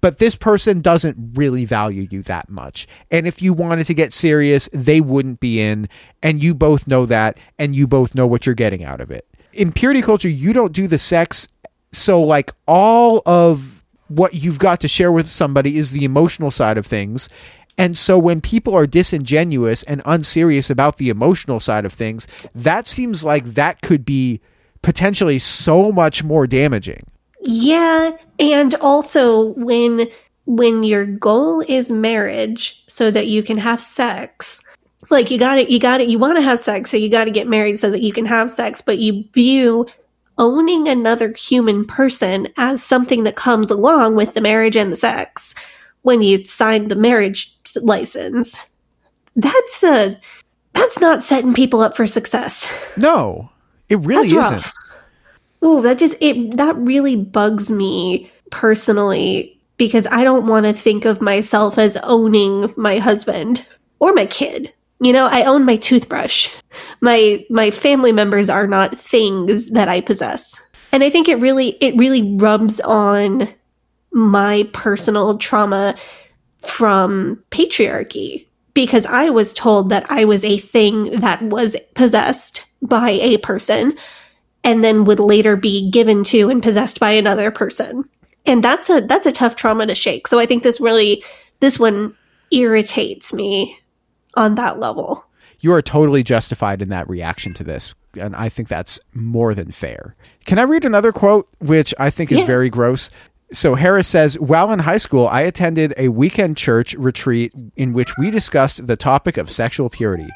C: But this person doesn't really value you that much. And if you wanted to get serious, they wouldn't be in. And you both know that. And you both know what you're getting out of it. In purity culture, you don't do the sex. So, like, all of what you've got to share with somebody is the emotional side of things. And so when people are disingenuous and unserious about the emotional side of things, that seems like that could be potentially so much more damaging.
D: Yeah, and also when when your goal is marriage so that you can have sex, like you got it you got it you want to have sex so you got to get married so that you can have sex, but you view owning another human person as something that comes along with the marriage and the sex when you sign the marriage license. That's a that's not setting people up for success.
C: No, it really
D: That's
C: isn't.
D: rough. Oh, that just it that really bugs me personally because I don't want to think of myself as owning my husband or my kid. You know, I own my toothbrush. My my family members are not things that I possess. And I think it really it really rubs on my personal trauma from patriarchy because I was told that I was a thing that was possessed by a person and then would later be given to and possessed by another person. And that's a that's a tough trauma to shake. So I think this really this one irritates me on that level.
C: You are totally justified in that reaction to this. And I think that's more than fair. Can I read another quote, which I think is
D: Yeah.
C: very gross? So Harris says, while in high school, I attended a weekend church retreat in which we discussed the topic of sexual purity.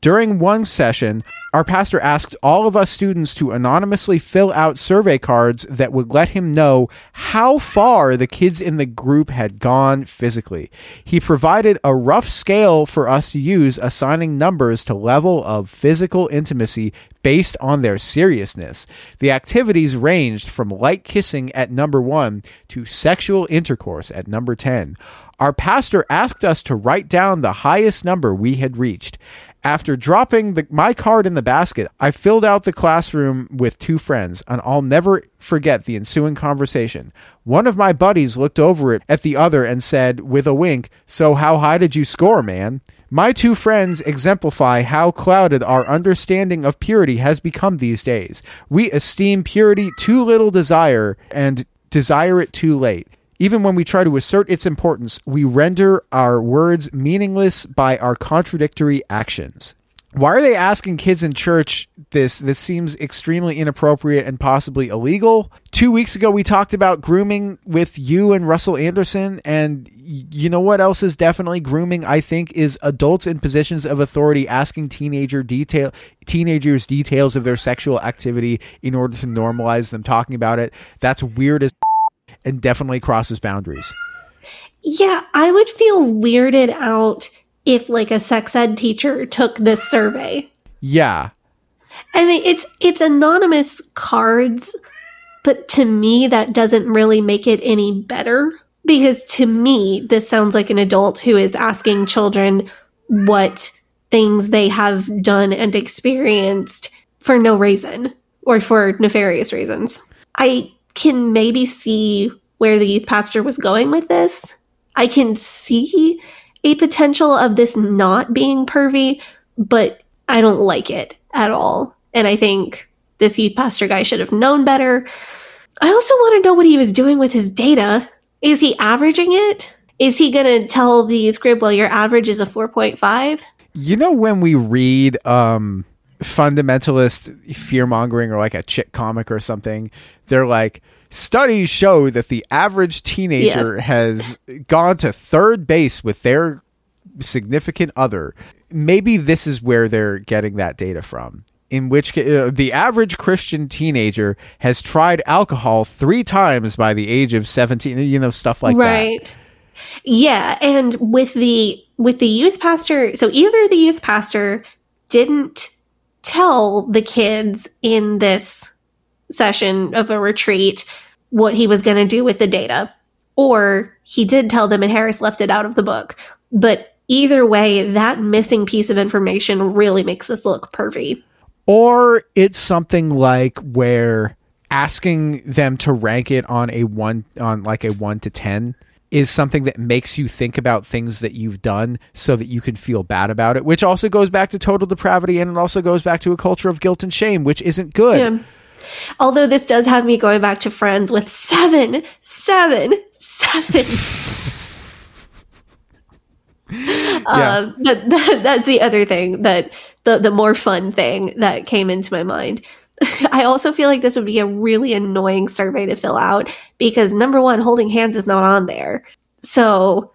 C: During one session, our pastor asked all of us students to anonymously fill out survey cards that would let him know how far the kids in the group had gone physically. He provided a rough scale for us to use, assigning numbers to level of physical intimacy based on their seriousness. The activities ranged from light kissing at number one to sexual intercourse at number 10. Our pastor asked us to write down the highest number we had reached. After dropping the, my card in the basket, I filled out the classroom with two friends, and I'll never forget the ensuing conversation. One of my buddies looked over it at the other and said, with a wink, So, how high did you score, man? My two friends exemplify how clouded our understanding of purity has become these days. We esteem purity too little desire and desire it too late. Even when we try to assert its importance, we render our words meaningless by our contradictory actions. Why are they asking kids in church this? This seems extremely inappropriate and possibly illegal. Two weeks ago, we talked about grooming with you and Russell Anderson. And you know what else is definitely grooming? I think is adults in positions of authority asking teenager detail, teenagers details of their sexual activity in order to normalize them talking about it. That's weird as and definitely crosses boundaries.
D: Yeah, I would feel weirded out if like a sex ed teacher took this survey.
C: Yeah.
D: I mean, it's it's anonymous cards, but to me that doesn't really make it any better because to me this sounds like an adult who is asking children what things they have done and experienced for no reason or for nefarious reasons. I can maybe see where the youth pastor was going with this. I can see a potential of this not being pervy, but I don't like it at all. And I think this youth pastor guy should have known better. I also want to know what he was doing with his data. Is he averaging it? Is he going to tell the youth group, well, your average is a 4.5?
C: You know when we read um fundamentalist fear mongering or like a chick comic or something, they're like studies show that the average teenager has gone to third base with their significant other. Maybe this is where they're getting that data from. In which uh, the average Christian teenager has tried alcohol three times by the age of 17, you know, stuff like that.
D: right. Yeah. And with the with the youth pastor, so either the youth pastor didn't tell the kids in this session of a retreat what he was going to do with the data, or he did tell them and Harris left it out of the book. But either way, that missing piece of information really makes this look pervy.
C: Or it's something like where asking them to rank it on a one on like a one to ten is something that makes you think about things that you've done so that you can feel bad about it, which also goes back to total depravity and it also goes back to a culture of guilt and shame, which isn't good.
D: Yeah. Although this does have me going back to friends with seven, seven, seven. Um, but that, that's the other thing that the the more fun thing that came into my mind. I also feel like this would be a really annoying survey to fill out because number one, holding hands is not on there. So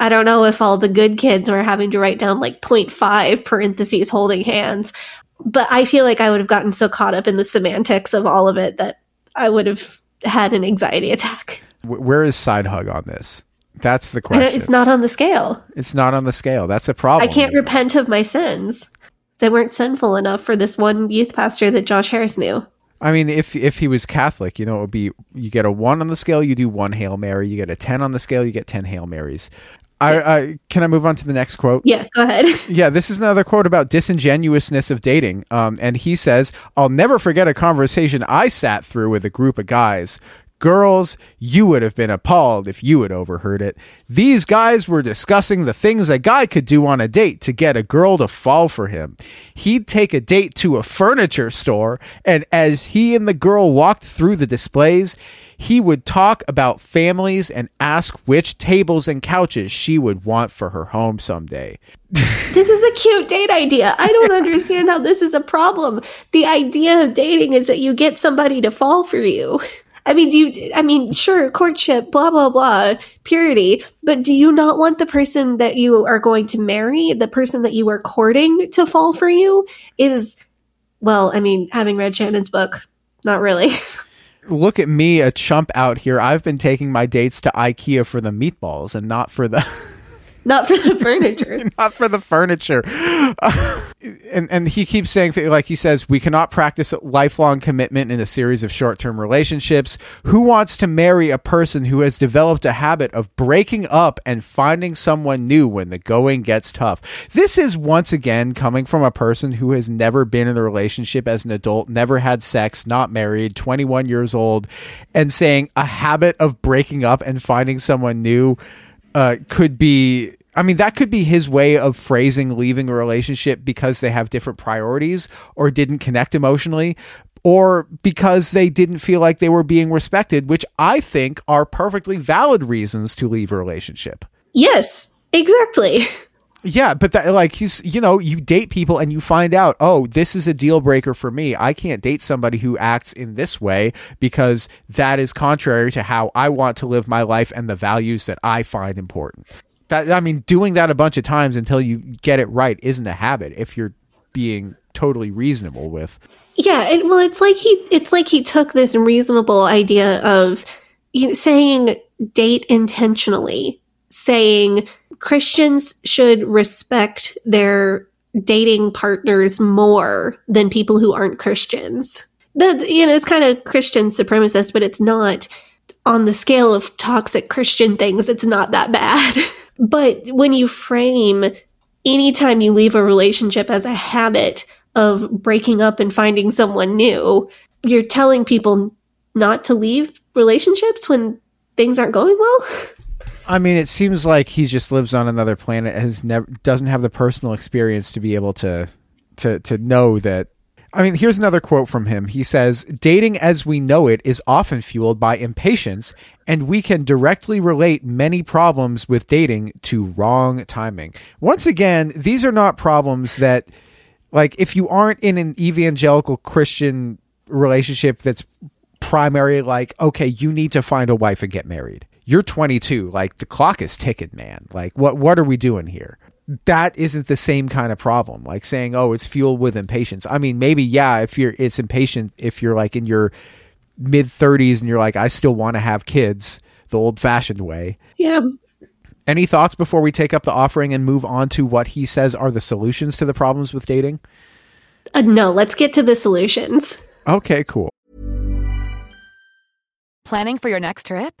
D: I don't know if all the good kids were having to write down like 0.5 parentheses holding hands, but I feel like I would have gotten so caught up in the semantics of all of it that I would have had an anxiety attack.
C: Where is side hug on this? That's the question.
D: It's not on the scale.
C: It's not on the scale. That's a problem.
D: I can't repent of my sins. They weren't sinful enough for this one youth pastor that Josh Harris knew.
C: I mean, if if he was Catholic, you know, it would be you get a one on the scale, you do one Hail Mary. You get a ten on the scale, you get ten Hail Marys. I, I can I move on to the next quote?
D: Yeah, go ahead.
C: Yeah, this is another quote about disingenuousness of dating. Um, and he says, I'll never forget a conversation I sat through with a group of guys. Girls, you would have been appalled if you had overheard it. These guys were discussing the things a guy could do on a date to get a girl to fall for him. He'd take a date to a furniture store, and as he and the girl walked through the displays, he would talk about families and ask which tables and couches she would want for her home someday.
D: this is a cute date idea. I don't understand how this is a problem. The idea of dating is that you get somebody to fall for you. I mean, do you, I mean, sure, courtship, blah, blah, blah, purity, but do you not want the person that you are going to marry, the person that you are courting to fall for you? Is, well, I mean, having read Shannon's book, not really.
C: Look at me, a chump out here. I've been taking my dates to IKEA for the meatballs and not for the.
D: not for the furniture.
C: not for the furniture. and and he keeps saying th- like he says we cannot practice lifelong commitment in a series of short-term relationships. Who wants to marry a person who has developed a habit of breaking up and finding someone new when the going gets tough? This is once again coming from a person who has never been in a relationship as an adult, never had sex, not married, 21 years old, and saying a habit of breaking up and finding someone new uh, could be I mean, that could be his way of phrasing leaving a relationship because they have different priorities or didn't connect emotionally or because they didn't feel like they were being respected, which I think are perfectly valid reasons to leave a relationship.
D: Yes, exactly.
C: Yeah, but that like he's you know, you date people and you find out, "Oh, this is a deal breaker for me. I can't date somebody who acts in this way because that is contrary to how I want to live my life and the values that I find important." That I mean, doing that a bunch of times until you get it right isn't a habit if you're being totally reasonable with.
D: Yeah, and well, it's like he it's like he took this reasonable idea of you know, saying date intentionally, saying Christians should respect their dating partners more than people who aren't Christians. That you know, it's kind of Christian supremacist, but it's not on the scale of toxic Christian things. It's not that bad. but when you frame anytime you leave a relationship as a habit of breaking up and finding someone new, you're telling people not to leave relationships when things aren't going well.
C: I mean, it seems like he just lives on another planet, has never doesn't have the personal experience to be able to to to know that. I mean, here's another quote from him. He says, "Dating as we know it is often fueled by impatience, and we can directly relate many problems with dating to wrong timing." Once again, these are not problems that like if you aren't in an evangelical Christian relationship that's primary like okay, you need to find a wife and get married you're 22 like the clock is ticking man like what what are we doing here that isn't the same kind of problem like saying oh it's fueled with impatience i mean maybe yeah if you're it's impatient if you're like in your mid 30s and you're like i still want to have kids the old fashioned way
D: Yeah.
C: Any thoughts before we take up the offering and move on to what he says are the solutions to the problems with dating?
D: Uh, no, let's get to the solutions.
C: Okay, cool.
E: Planning for your next trip?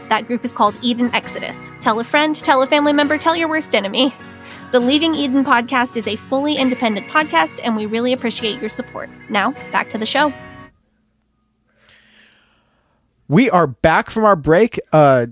D: That group is called Eden Exodus. Tell a friend, tell a family member, tell your worst enemy. The Leaving Eden podcast is a fully independent podcast, and we really appreciate your support. Now, back to the show.
C: We are back from our break. Uh,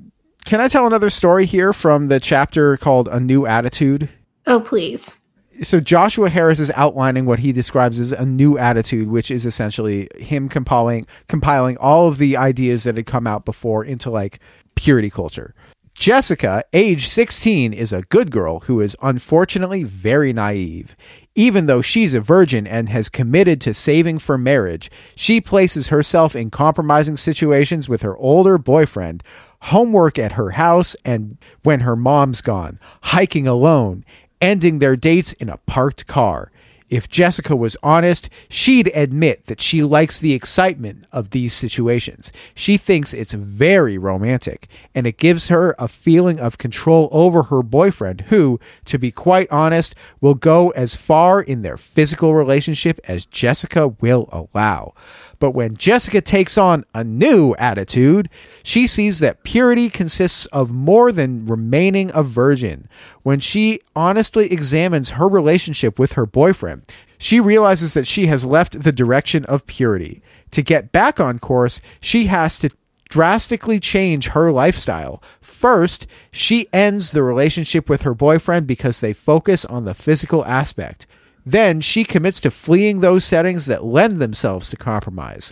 C: can I tell another story here from the chapter called A New Attitude?
D: Oh, please.
C: so Joshua Harris is outlining what he describes as a new attitude, which is essentially him compiling compiling all of the ideas that had come out before into like purity culture. Jessica, age 16, is a good girl who is unfortunately very naive. Even though she's a virgin and has committed to saving for marriage, she places herself in compromising situations with her older boyfriend, homework at her house, and when her mom's gone, hiking alone, ending their dates in a parked car. If Jessica was honest, she'd admit that she likes the excitement of these situations. She thinks it's very romantic, and it gives her a feeling of control over her boyfriend, who, to be quite honest, will go as far in their physical relationship as Jessica will allow. But when Jessica takes on a new attitude, she sees that purity consists of more than remaining a virgin. When she honestly examines her relationship with her boyfriend, she realizes that she has left the direction of purity. To get back on course, she has to drastically change her lifestyle. First, she ends the relationship with her boyfriend because they focus on the physical aspect. Then she commits to fleeing those settings that lend themselves to compromise.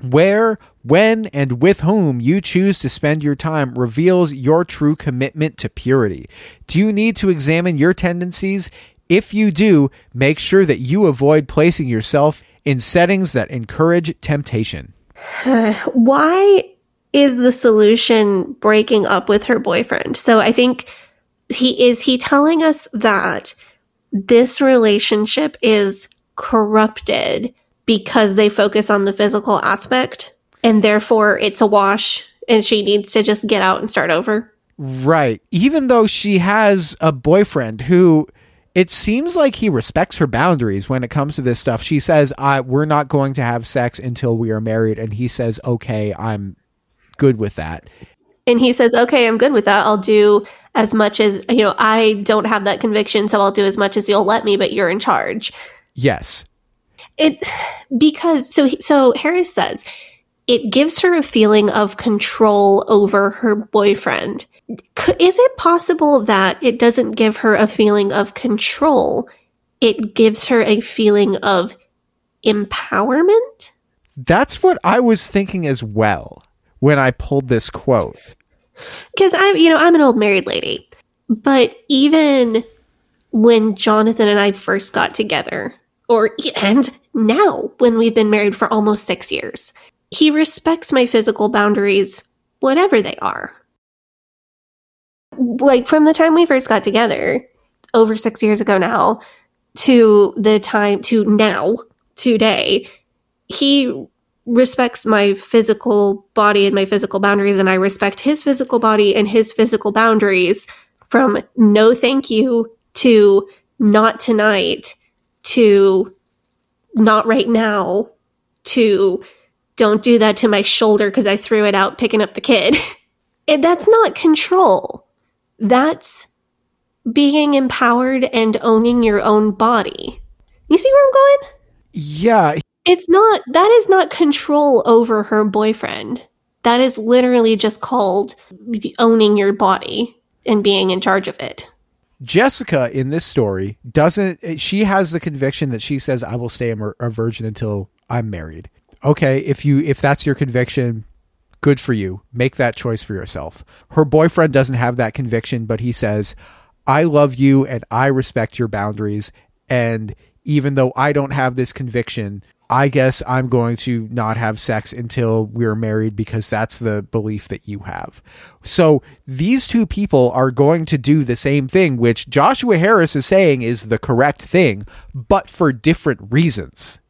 C: Where, when, and with whom you choose to spend your time reveals your true commitment to purity. Do you need to examine your tendencies? If you do, make sure that you avoid placing yourself in settings that encourage temptation.
D: Why is the solution breaking up with her boyfriend? So I think he is he telling us that this relationship is corrupted because they focus on the physical aspect and therefore it's a wash and she needs to just get out and start over.
C: Right. Even though she has a boyfriend who it seems like he respects her boundaries when it comes to this stuff. She says, I, we're not going to have sex until we are married. And he says, okay, I'm good with that.
D: And he says, okay, I'm good with that. I'll do as much as, you know, I don't have that conviction, so I'll do as much as you'll let me, but you're in charge.
C: Yes.
D: It, because, so, so Harris says, it gives her a feeling of control over her boyfriend. Is it possible that it doesn't give her a feeling of control? It gives her a feeling of empowerment?
C: That's what I was thinking as well when I pulled this quote.
D: Because I'm, you know, I'm an old married lady. But even when Jonathan and I first got together, or, and now when we've been married for almost six years, he respects my physical boundaries, whatever they are. Like from the time we first got together, over six years ago now, to the time to now, today, he respects my physical body and my physical boundaries, and I respect his physical body and his physical boundaries from no thank you to not tonight to not right now to don't do that to my shoulder because I threw it out picking up the kid. it, that's not control. That's being empowered and owning your own body. You see where I'm going?
C: Yeah.
D: It's not, that is not control over her boyfriend. That is literally just called owning your body and being in charge of it.
C: Jessica in this story doesn't, she has the conviction that she says, I will stay a, a virgin until I'm married. Okay, if you, if that's your conviction, good for you. Make that choice for yourself. Her boyfriend doesn't have that conviction, but he says, I love you and I respect your boundaries. And even though I don't have this conviction, I guess I'm going to not have sex until we're married because that's the belief that you have. So these two people are going to do the same thing, which Joshua Harris is saying is the correct thing, but for different reasons.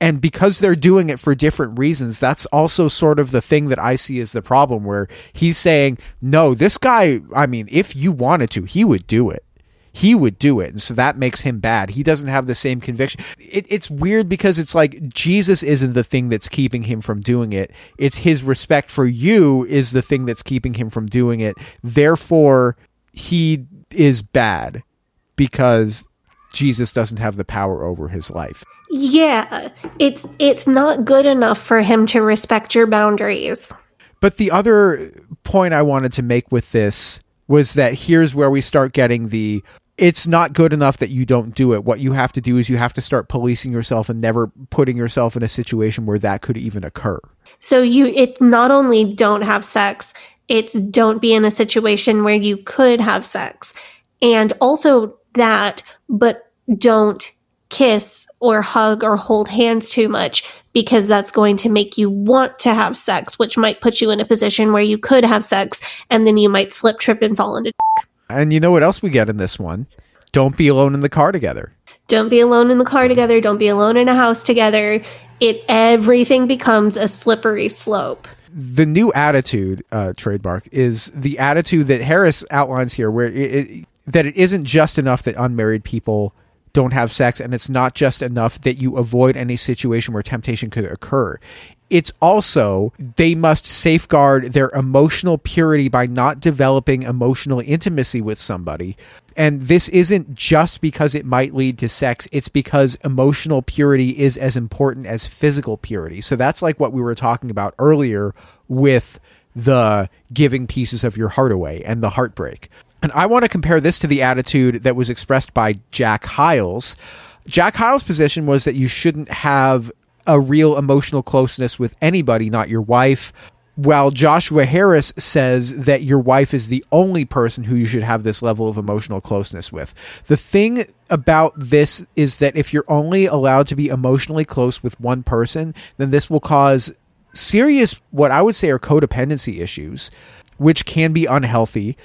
C: And because they're doing it for different reasons, that's also sort of the thing that I see as the problem where he's saying, no, this guy, I mean, if you wanted to, he would do it he would do it. And so that makes him bad. He doesn't have the same conviction. It, it's weird because it's like Jesus isn't the thing that's keeping him from doing it. It's his respect for you is the thing that's keeping him from doing it. Therefore, he is bad because Jesus doesn't have the power over his life.
D: Yeah, it's it's not good enough for him to respect your boundaries.
C: But the other point I wanted to make with this was that here's where we start getting the it's not good enough that you don't do it. What you have to do is you have to start policing yourself and never putting yourself in a situation where that could even occur.
D: So you it not only don't have sex, it's don't be in a situation where you could have sex. And also that but don't kiss or hug or hold hands too much because that's going to make you want to have sex, which might put you in a position where you could have sex and then you might slip, trip, and fall into.
C: And you know what else we get in this one? Don't be alone in the car together.
D: Don't be alone in the car together. Don't be alone in a house together. It everything becomes a slippery slope.
C: The new attitude, uh, trademark, is the attitude that Harris outlines here, where it, it, that it isn't just enough that unmarried people don't have sex and it's not just enough that you avoid any situation where temptation could occur it's also they must safeguard their emotional purity by not developing emotional intimacy with somebody. And this isn't just because it might lead to sex, it's because emotional purity is as important as physical purity. So that's like what we were talking about earlier with the giving pieces of your heart away and the heartbreak. And I want to compare this to the attitude that was expressed by Jack Hyles. Jack Hyles' position was that you shouldn't have a real emotional closeness with anybody, not your wife. While Joshua Harris says that your wife is the only person who you should have this level of emotional closeness with. The thing about this is that if you're only allowed to be emotionally close with one person, then this will cause serious, what I would say are codependency issues, which can be unhealthy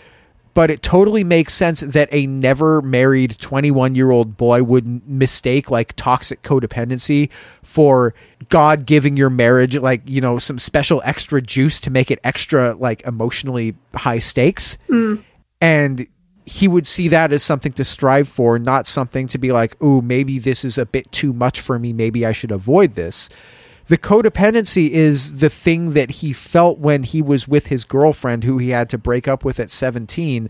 C: but it totally makes sense that a never married 21 year old boy would mistake like toxic codependency for God giving your marriage like, you know, some special extra juice to make it extra like emotionally high stakes. Mm. And he would see that as something to strive for, not something to be like, oh, maybe this is a bit too much for me. Maybe I should avoid this the codependency is the thing that he felt when he was with his girlfriend who he had to break up with at 17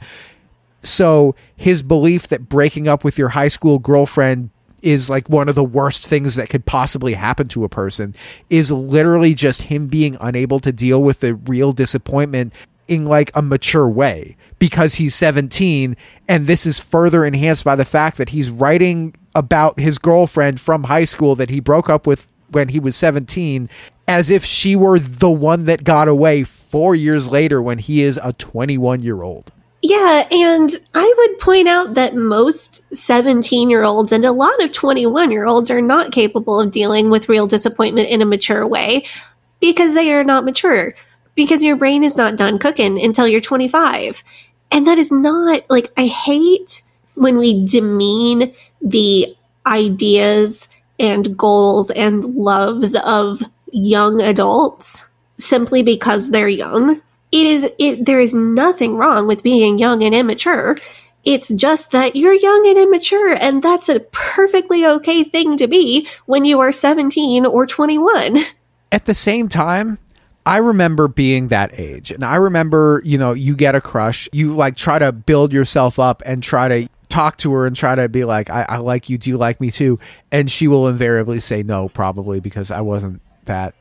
C: so his belief that breaking up with your high school girlfriend is like one of the worst things that could possibly happen to a person is literally just him being unable to deal with the real disappointment in like a mature way because he's 17 and this is further enhanced by the fact that he's writing about his girlfriend from high school that he broke up with when he was 17 as if she were the one that got away four years later when he is a 21 year old.
D: Yeah, and I would point out that most 17 year olds and a lot of 21 year olds are not capable of dealing with real disappointment in a mature way because they are not mature, because your brain is not done cooking until you're 25. And that is not like, I hate when we demean the ideas and goals and loves of young adults simply because they're young. It is it there is nothing wrong with being young and immature. It's just that you're young and immature and that's a perfectly okay thing to be when you are 17 or 21.
C: At the same time, I remember being that age and I remember, you know, you get a crush, you like try to build yourself up and try to talk to her and try to be like, I, I like you. Do you like me too? And she will invariably say no, probably because I wasn't that,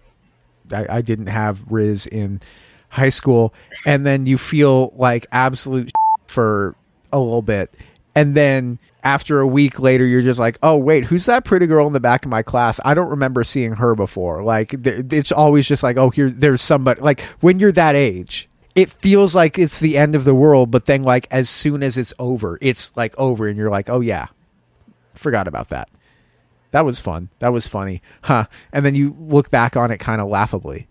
C: I, I didn't have Riz in high school. And then you feel like absolute for a little bit. And then after a week later, you're just like, oh, wait, who's that pretty girl in the back of my class? I don't remember seeing her before. Like, it's always just like, oh, here, there's somebody. Like, when you're that age, it feels like it's the end of the world, but then, like, as soon as it's over, it's like over, and you're like, oh, yeah, forgot about that. That was fun. That was funny. Huh. And then you look back on it kind of laughably.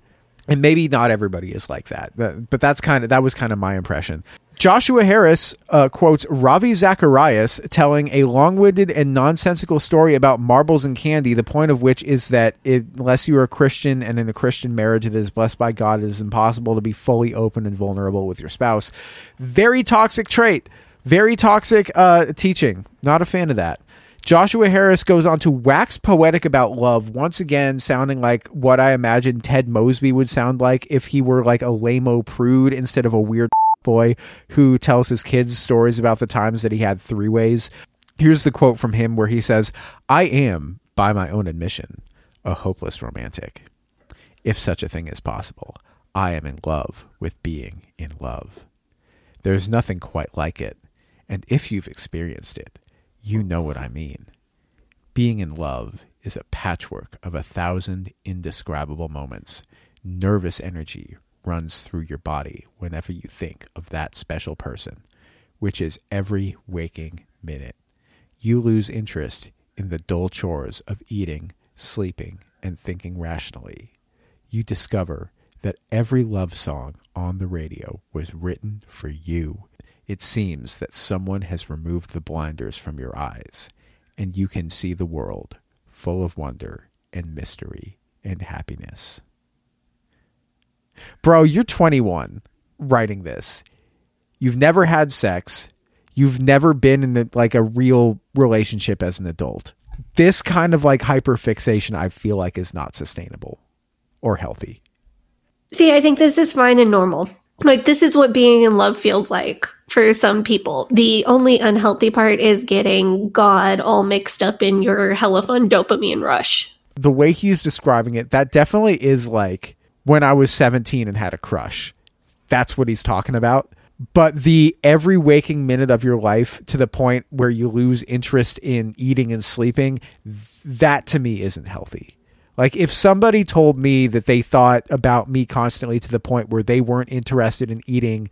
C: And maybe not everybody is like that, but that's kind of that was kind of my impression. Joshua Harris uh, quotes Ravi Zacharias telling a long winded and nonsensical story about marbles and candy, the point of which is that it, unless you are a Christian and in a Christian marriage that is blessed by God, it is impossible to be fully open and vulnerable with your spouse. Very toxic trait. Very toxic uh, teaching. Not a fan of that. Joshua Harris goes on to wax poetic about love, once again sounding like what I imagine Ted Mosby would sound like if he were like a lame prude instead of a weird boy who tells his kids stories about the times that he had three ways. Here's the quote from him where he says, I am, by my own admission, a hopeless romantic. If such a thing is possible, I am in love with being in love. There's nothing quite like it, and if you've experienced it, you know what I mean. Being in love is a patchwork of a thousand indescribable moments, nervous energy runs through your body whenever you think of that special person, which is every waking minute. You lose interest in the dull chores of eating, sleeping, and thinking rationally. You discover that every love song on the radio was written for you. It seems that someone has removed the blinders from your eyes, and you can see the world full of wonder and mystery and happiness. Bro, you're 21 writing this. You've never had sex. You've never been in the, like a real relationship as an adult. This kind of like hyperfixation, I feel like, is not sustainable or healthy.
D: See, I think this is fine and normal. Like, this is what being in love feels like for some people. The only unhealthy part is getting God all mixed up in your hella fun dopamine rush.
C: The way he's describing it, that definitely is like when I was 17 and had a crush. That's what he's talking about. But the every waking minute of your life to the point where you lose interest in eating and sleeping, that to me isn't healthy. Like if somebody told me that they thought about me constantly to the point where they weren't interested in eating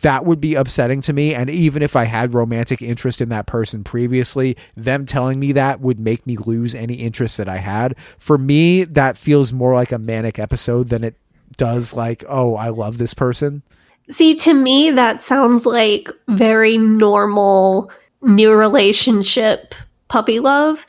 C: that would be upsetting to me. And even if I had romantic interest in that person previously, them telling me that would make me lose any interest that I had. For me, that feels more like a manic episode than it does like, oh, I love this person.
D: See, to me, that sounds like very normal new relationship puppy love.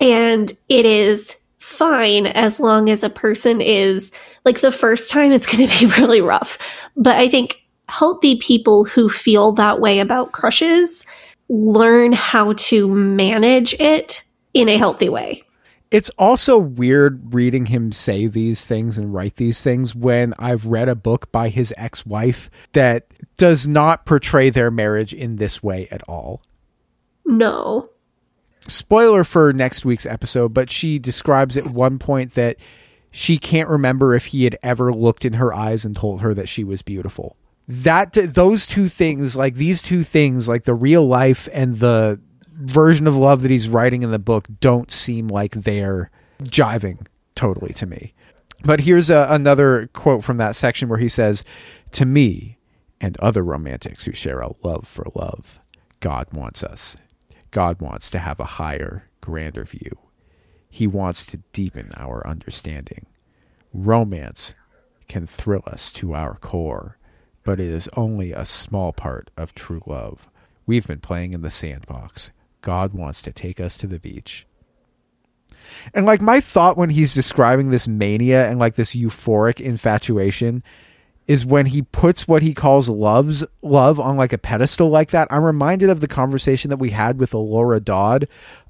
D: And it is fine as long as a person is like the first time it's going to be really rough. But I think healthy people who feel that way about crushes learn how to manage it in a healthy way.
C: It's also weird reading him say these things and write these things when I've read a book by his ex wife that does not portray their marriage in this way at all.
D: No.
C: Spoiler for next week's episode, but she describes at one point that she can't remember if he had ever looked in her eyes and told her that she was beautiful that those two things like these two things like the real life and the version of love that he's writing in the book don't seem like they're jiving totally to me. But here's a, another quote from that section where he says to me and other romantics who share a love for love god wants us. God wants to have a higher grander view. He wants to deepen our understanding. Romance can thrill us to our core, but it is only a small part of true love. We've been playing in the sandbox. God wants to take us to the beach. And like my thought when he's describing this mania and like this euphoric infatuation is when he puts what he calls love's love on like a pedestal like that. I'm reminded of the conversation that we had with Laura Dodd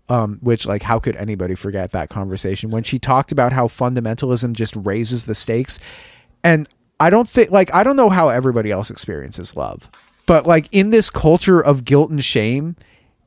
C: um, which like how could anybody forget that conversation when she talked about how fundamentalism just raises the stakes and i don't think like i don't know how everybody else experiences love but like in this culture of guilt and shame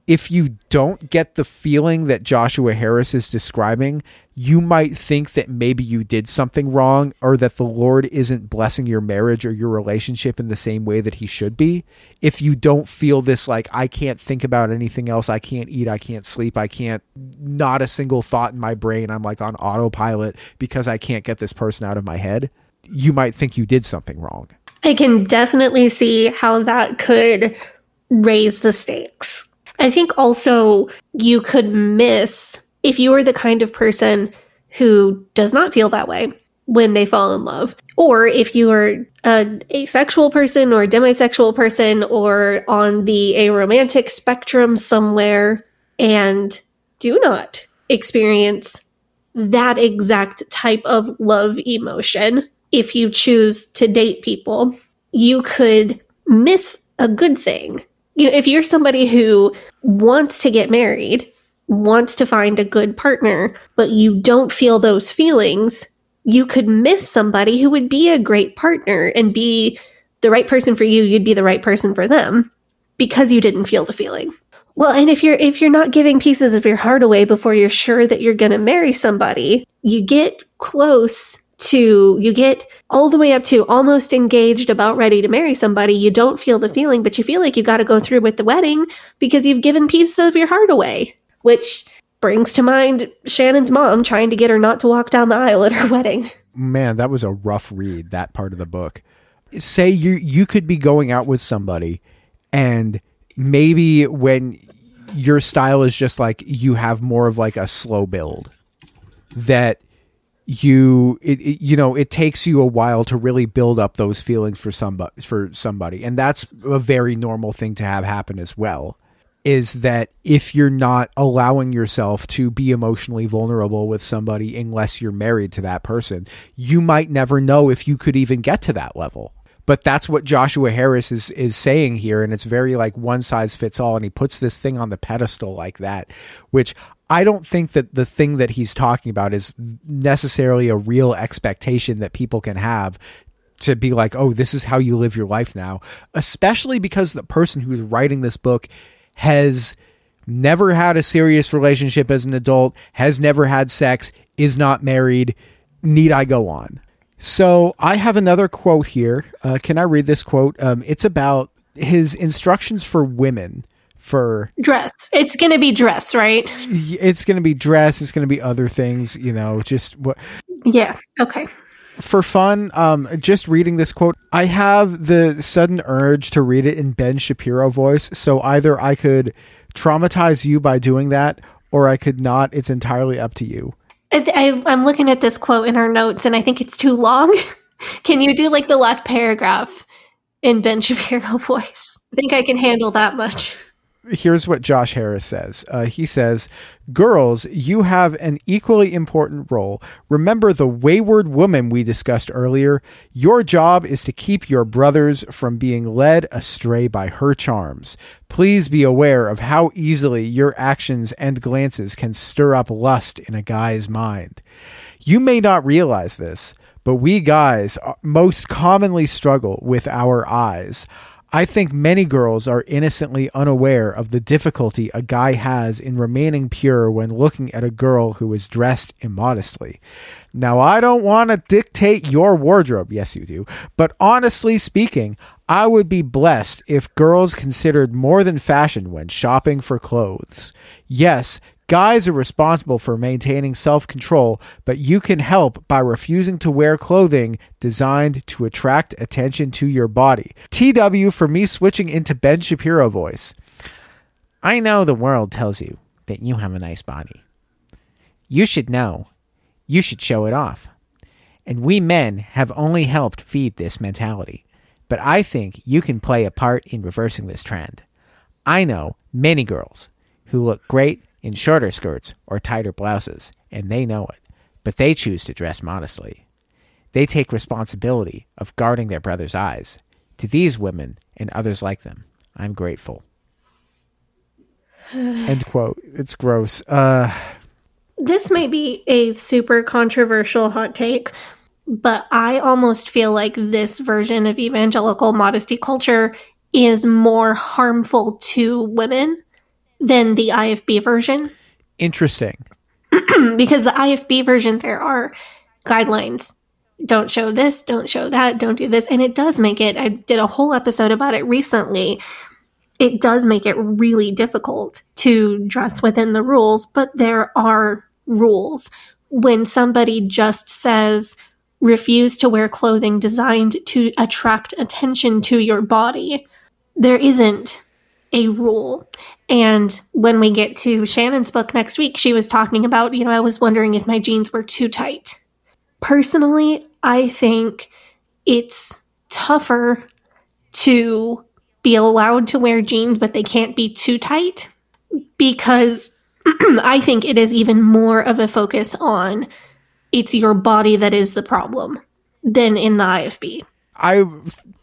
C: if you don't get the feeling that Joshua Harris is describing, you might think that maybe you did something wrong or that the Lord isn't blessing your marriage or your relationship in the same way that he should be. If you don't feel this, like, I can't think about anything else, I can't eat, I can't sleep, I can't, not a single thought in my brain, I'm like on autopilot because I can't get this person out of my head, you might think you did something wrong.
D: I can definitely see how that could raise the stakes. I think also you could miss if you are the kind of person who does not feel that way when they fall in love, or if you are an asexual person or a demisexual person or on the aromantic spectrum somewhere and do not experience that exact type of love emotion if you choose to date people, you could miss a good thing you know, if you're somebody who wants to get married, wants to find a good partner, but you don't feel those feelings, you could miss somebody who would be a great partner and be the right person for you. You'd be the right person for them because you didn't feel the feeling. Well, and if you're if you're not giving pieces of your heart away before you're sure that you're going to marry somebody, you get close to you get all the way up to almost engaged about ready to marry somebody you don't feel the feeling but you feel like you got to go through with the wedding because you've given pieces of your heart away which brings to mind shannon's mom trying to get her not to walk down the aisle at her wedding.
C: Man that was a rough read that part of the book. Say you you could be going out with somebody and maybe when your style is just like you have more of like a slow build that you it, it, you know it takes you a while to really build up those feelings for somebody for somebody. And that's a very normal thing to have happen as well is that if you're not allowing yourself to be emotionally vulnerable with somebody unless you're married to that person you might never know if you could even get to that level. But that's what Joshua Harris is is saying here and it's very like one size fits all and he puts this thing on the pedestal like that which I don't think that the thing that he's talking about is necessarily a real expectation that people can have to be like, oh, this is how you live your life now, especially because the person who's writing this book has never had a serious relationship as an adult, has never had sex, is not married. Need I go on? So I have another quote here. Uh, can I read this quote? Um, it's about his instructions for women for
D: dress. It's going to be dress, right?
C: It's going to be dress. It's going to be other things, you know, just what.
D: Yeah. Okay.
C: For fun, um, just reading this quote, I have the sudden urge to read it in Ben Shapiro voice. So either I could traumatize you by doing that, or I could not. It's entirely up to you.
D: I, I'm looking at this quote in our notes, and I think it's too long. Can you do like the last paragraph in Ben Shapiro voice? I think I can handle that much
C: here's what Josh Harris says. Uh, he says, Girls, you have an equally important role. Remember the wayward woman we discussed earlier? Your job is to keep your brothers from being led astray by her charms. Please be aware of how easily your actions and glances can stir up lust in a guy's mind. You may not realize this, but we guys most commonly struggle with our eyes. I think many girls are innocently unaware of the difficulty a guy has in remaining pure when looking at a girl who is dressed immodestly. Now, I don't want to dictate your wardrobe. Yes, you do. But honestly speaking, I would be blessed if girls considered more than fashion when shopping for clothes. Yes, Guys are responsible for maintaining self control, but you can help by refusing to wear clothing designed to attract attention to your body. TW for me switching into Ben Shapiro voice. I know the world tells you that you have a nice body. You should know. You should show it off. and we men have only helped feed this mentality. But I think you can play a part in reversing this trend. I know many girls who look great in shorter skirts or tighter blouses, and they know it, but they choose to dress modestly. They take responsibility of guarding their brother's eyes. To these women and others like them, I'm grateful. End quote. It's gross. Uh,
D: This may be a super controversial hot take, but I almost feel like this version of evangelical modesty culture is more harmful to women than the IFB version.
C: interesting.
D: because the IFB version, there are guidelines. Don't show this, don't show that, don't do this. And it does make it, I did a whole episode about it recently. It does make it really difficult to dress within the rules, but there are rules. When somebody just says, refuse to wear clothing designed to attract attention to your body, there isn't a rule. And when we get to Shannon's book next week, she was talking about, you know, I was wondering if my jeans were too tight. Personally, I think it's tougher to be allowed to wear jeans, but they can't be too tight because I think it is even more of a focus on it's your body that is the problem than in the IFB.
C: I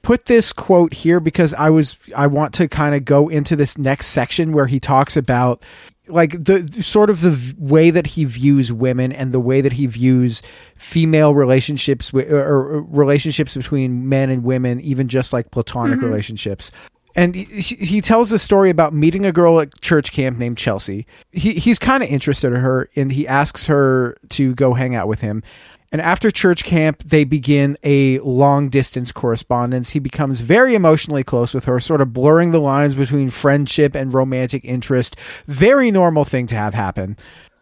C: put this quote here because I was I want to kind of go into this next section where he talks about like the sort of the way that he views women and the way that he views female relationships or, or relationships between men and women even just like platonic mm-hmm. relationships and he, he tells a story about meeting a girl at church camp named Chelsea. He he's kind of interested in her, and he asks her to go hang out with him. And after church camp, they begin a long distance correspondence. He becomes very emotionally close with her, sort of blurring the lines between friendship and romantic interest. Very normal thing to have happen.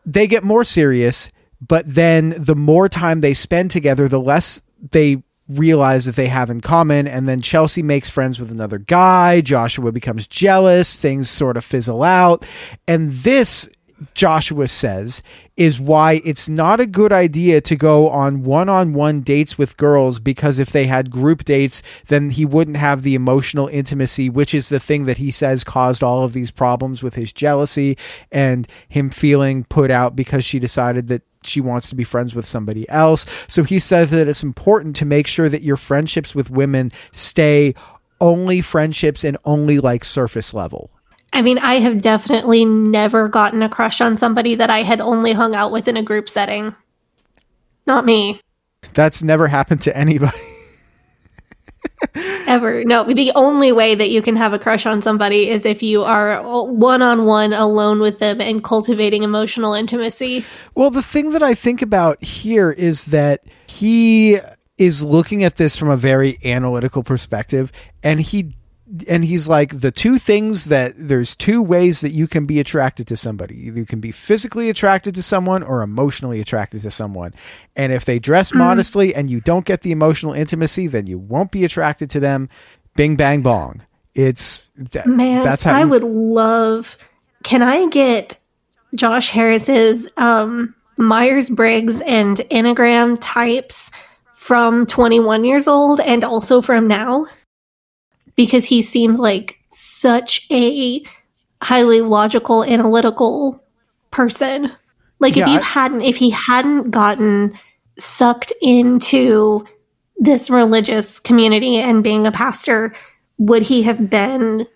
C: They get more serious, but then the more time they spend together, the less they realize that they have in common. And then Chelsea makes friends with another guy. Joshua becomes jealous. Things sort of fizzle out. And this Joshua says is why it's not a good idea to go on one-on-one dates with girls because if they had group dates then he wouldn't have the emotional intimacy which is the thing that he says caused all of these problems with his jealousy and him feeling put out because she decided that she wants to be friends with somebody else. So he says that it's important to make sure that your friendships with women stay only friendships and only like surface level
D: I mean, I have definitely never gotten a crush on somebody that I had only hung out with in a group setting. Not me.
C: that's never happened to anybody
D: Ever. No, the only way that you can have a crush on somebody is if you are one on one alone with them and cultivating emotional intimacy.
C: Well, the thing that I think about here is that he is looking at this from a very analytical perspective and he and he's like the two things that there's two ways that you can be attracted to somebody. Either you can be physically attracted to someone or emotionally attracted to someone. And if they dress modestly and you don't get the emotional intimacy, then you won't be attracted to them. Bing bang bong. It's that,
D: Man,
C: that's how
D: I
C: you-
D: would love. Can I get Josh Harris's um, Myers Briggs and Enneagram types from 21 years old and also from now? Because he seems like such a highly logical, analytical person. Like if you
C: I-
D: hadn't, if he hadn't gotten sucked into this religious community and being a pastor, would he have been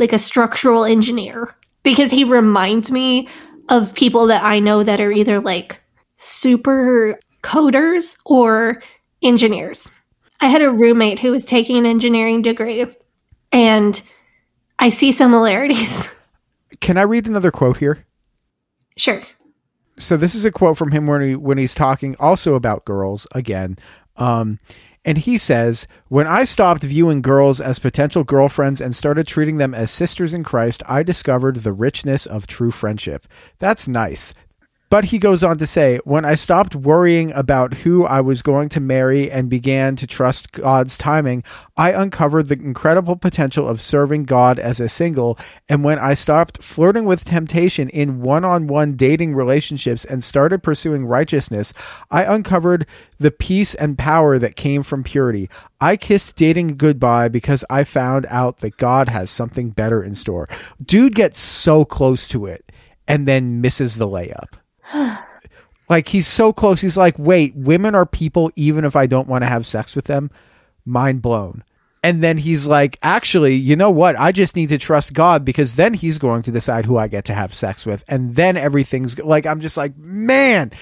D: like a structural engineer? Because he reminds me of people that I know that are either like super coders or engineers. I had a roommate who was taking an engineering degree, and I see similarities.
C: Can I read another quote here?
D: sure.
C: so this is a quote from him when he when he's talking also about girls again um and he says when i stopped viewing girls as potential girlfriends and started treating them as sisters in christ i discovered the richness of true friendship that's nice But he goes on to say, when I stopped worrying about who I was going to marry and began to trust God's timing, I uncovered the incredible potential of serving God as a single. And when I stopped flirting with temptation in one on one dating relationships and started pursuing righteousness, I uncovered the peace and power that came from purity. I kissed dating goodbye because I found out that God has something better in store. Dude gets so close to it and then misses the layup. like he's so close. He's like, wait, women are people even if I don't want to have sex with them. Mind blown. And then he's like, actually, you know what? I just need to trust God because then he's going to decide who I get to have sex with. And then everything's like, I'm just like, man.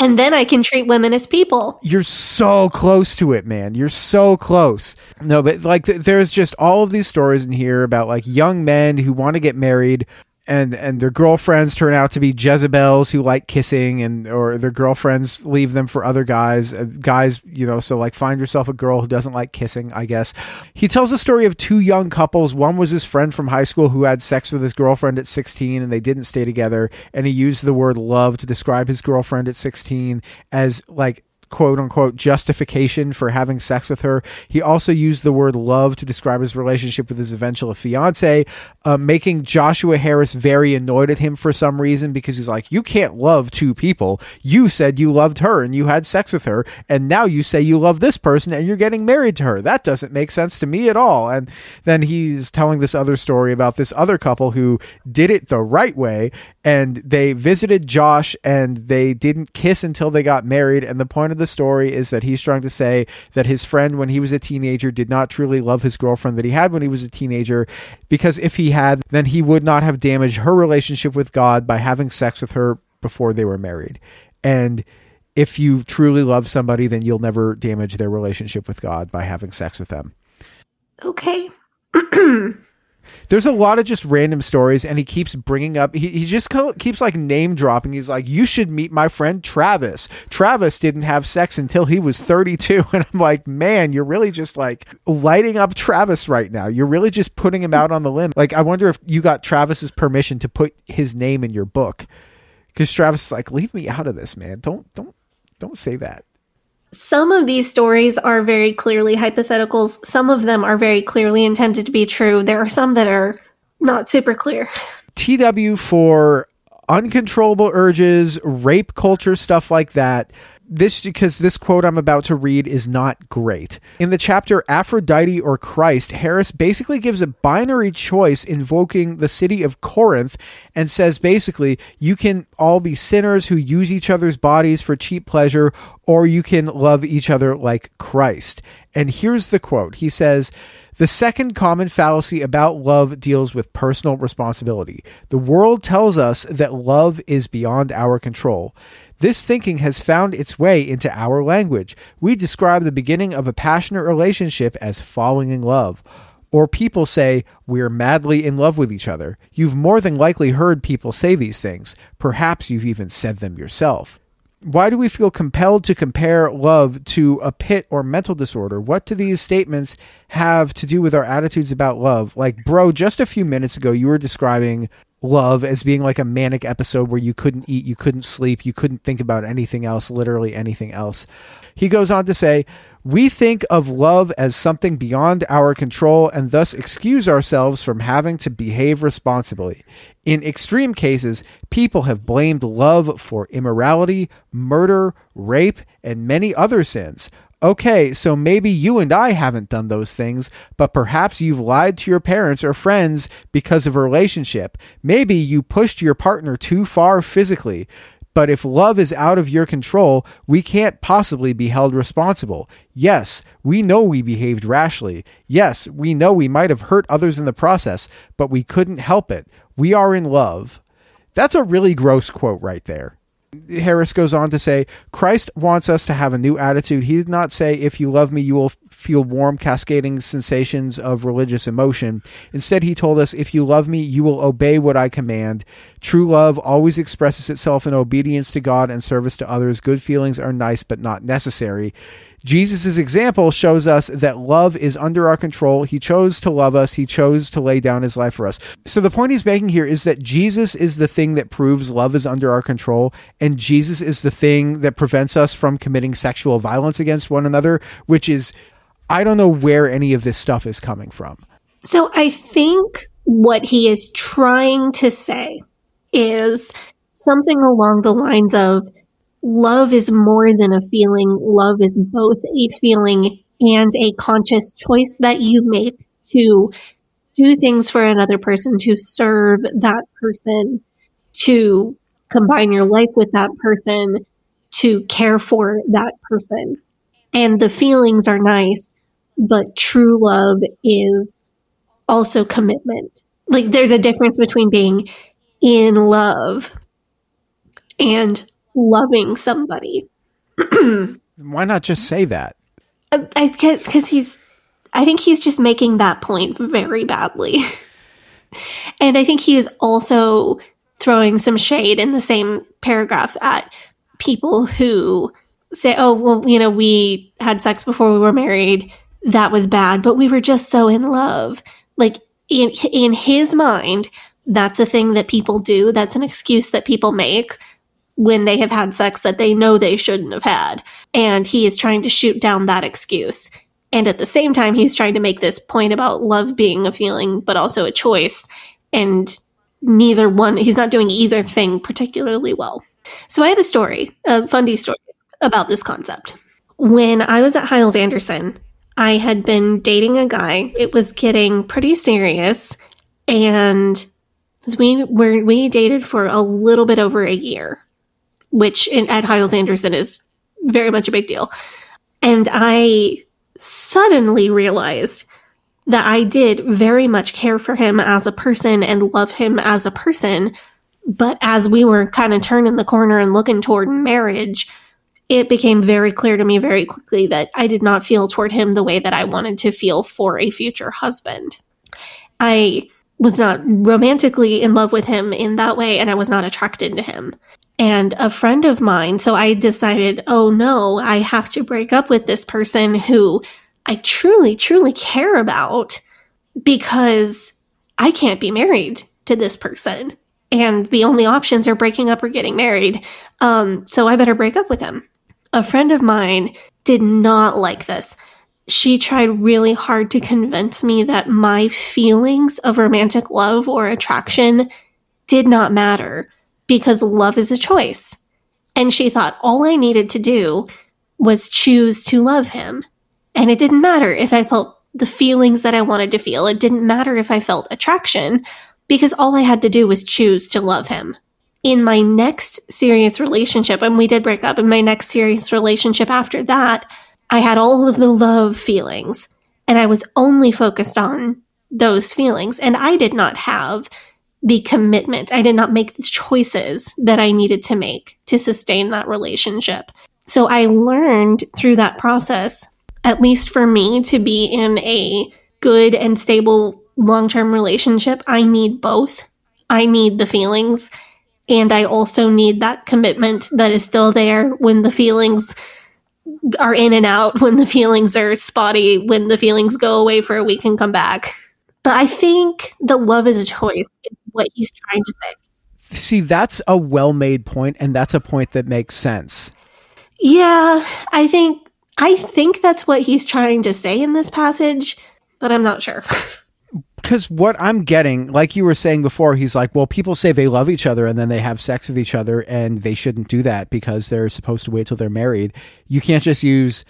D: And then I can treat women as people.
C: You're so close to it, man. You're so close. No, but like, th- there's just all of these stories in here about like young men who want to get married and and their girlfriends turn out to be Jezebels who like kissing and or their girlfriends leave them for other guys uh, guys you know so like find yourself a girl who doesn't like kissing I guess. He tells the story of two young couples. One was his friend from high school who had sex with his girlfriend at 16 and they didn't stay together and he used the word love to describe his girlfriend at 16 as like quote unquote justification for having sex with her. He also used the word love to describe his relationship with his eventual fiance, uh, making Joshua Harris very annoyed at him for some reason because he's like, You can't love two people. You said you loved her and you had sex with her, and now you say you love this person and you're getting married to her. That doesn't make sense to me at all. And then he's telling this other story about this other couple who did it the right way and they visited Josh and they didn't kiss until they got married. And the point of the story is that he's trying to say that his friend, when he was a teenager, did not truly love his girlfriend that he had when he was a teenager, because if he had, then he would not have damaged her relationship with God by having sex with her before they were married. And if you truly love somebody, then you'll never damage their relationship with God by having sex with them.
D: Okay.
C: there's a lot of just random stories and he keeps bringing up he, he just co- keeps like name dropping. He's like you should meet my friend travis. Travis didn't have sex until he was 32 and i'm like man you're really just like lighting up travis right now. You're really just putting him out on the limb. Like i wonder if you got travis's permission to put his name in your book. Because travis is like leave me out of this man. Don't don't don't say that
D: some of these stories are very clearly hypotheticals. Some of them are very clearly intended to be true. There are some that are not super clear.
C: TW for uncontrollable urges, rape culture, stuff like that. This because this quote I'm about to read is not great. In the chapter Aphrodite or Christ, Harris basically gives a binary choice invoking the city of Corinth and says basically you can all be sinners who use each other's bodies for cheap pleasure or you can love each other like Christ. And here's the quote. He says, the second common fallacy about love deals with personal responsibility. The world tells us that love is beyond our control. This thinking has found its way into our language. We describe the beginning of a passionate relationship as falling in love. Or people say, we're madly in love with each other. You've more than likely heard people say these things. Perhaps you've even said them yourself why do we feel compelled to compare love to a pit or mental disorder? What do these statements have to do with our attitudes about love? Like, bro, just a few minutes ago, you were describing love as being like a manic episode where you couldn't eat, you couldn't sleep, you couldn't think about anything else, literally anything else. He goes on to say, we think of love as something beyond our control and thus excuse ourselves from having to behave responsibly. In extreme cases, people have blamed love for immorality, murder, rape, and many other sins. Okay, so maybe you and I haven't done those things, but perhaps you've lied to your parents or friends because of a relationship. Maybe you pushed your partner too far physically. But if love is out of your control, we can't possibly be held responsible. Yes, we know we behaved rashly. Yes, we know we might have hurt others in the process, but we couldn't help it. We are in love. That's a really gross quote right there. Harris goes on to say, Christ wants us to have a new attitude. He did not say, if you love me, you will feel warm, cascading sensations of religious emotion. Instead, he told us, if you love me, you will obey what I command. True love always expresses itself in obedience to God and service to others. Good feelings are nice, but not necessary. Jesus' example shows us that love is under our control. He chose to love us. He chose to lay down his life for us. So the point he's making here is that Jesus is the thing that proves love is under our control, and Jesus is the thing that prevents us from committing sexual violence against one another, which is, I don't know where any of this stuff is coming from.
D: So I think what he is trying to say is something along the lines of love is more than a feeling. Love is both a feeling and a conscious choice that you make to do things for another person, to serve that person, to combine your life with that person, to care for that person. And the feelings are nice, but true love is also commitment. Like there's a difference between being in love and loving somebody.
C: Why not just say that?
D: Because he's, I think he's just making that point very badly. and I think he is also throwing some shade in the same paragraph at people who say, oh, well, you know, we had sex before we were married. That was bad, but we were just so in love. Like in, in his mind, that's a thing that people do. That's an excuse that people make when they have had sex that they know they shouldn't have had. And he is trying to shoot down that excuse. And at the same time, he's trying to make this point about love being a feeling, but also a choice. And neither one, he's not doing either thing particularly well. So I have a story, a funny story about this concept. When I was at Hyles Anderson, I had been dating a guy. It was getting pretty serious. And we were, we dated for a little bit over a year which in, at Hyles Anderson is very much a big deal. And I suddenly realized that I did very much care for him as a person and love him as a person. But as we were kind of turning the corner and looking toward marriage, it became very clear to me very quickly that I did not feel toward him the way that I wanted to feel for a future husband. I was not romantically in love with him in that way, and I was not attracted to him and a friend of mine. So I decided, oh no, I have to break up with this person who I truly, truly care about because I can't be married to this person. And the only options are breaking up or getting married. Um, so I better break up with him. A friend of mine did not like this. She tried really hard to convince me that my feelings of romantic love or attraction did not matter because love is a choice. And she thought all I needed to do was choose to love him. And it didn't matter if I felt the feelings that I wanted to feel. It didn't matter if I felt attraction because all I had to do was choose to love him. In my next serious relationship, and we did break up, in my next serious relationship after that, I had all of the love feelings and I was only focused on those feelings. And I did not have the commitment. I did not make the choices that I needed to make to sustain that relationship. So I learned through that process, at least for me, to be in a good and stable long term relationship, I need both. I need the feelings, and I also need that commitment that is still there when the feelings are in and out, when the feelings are spotty, when the feelings go away for a week and come back. But I think that love is a choice what he's trying to say.
C: See, that's a well made point, and that's a point that makes sense.
D: Yeah, I think I think that's what he's trying to say in this passage, but I'm not sure.
C: Because what I'm getting, like you were saying before, he's like, well, people say they love each other and then they have sex with each other, and they shouldn't do that because they're supposed to wait till they're married. You can't just use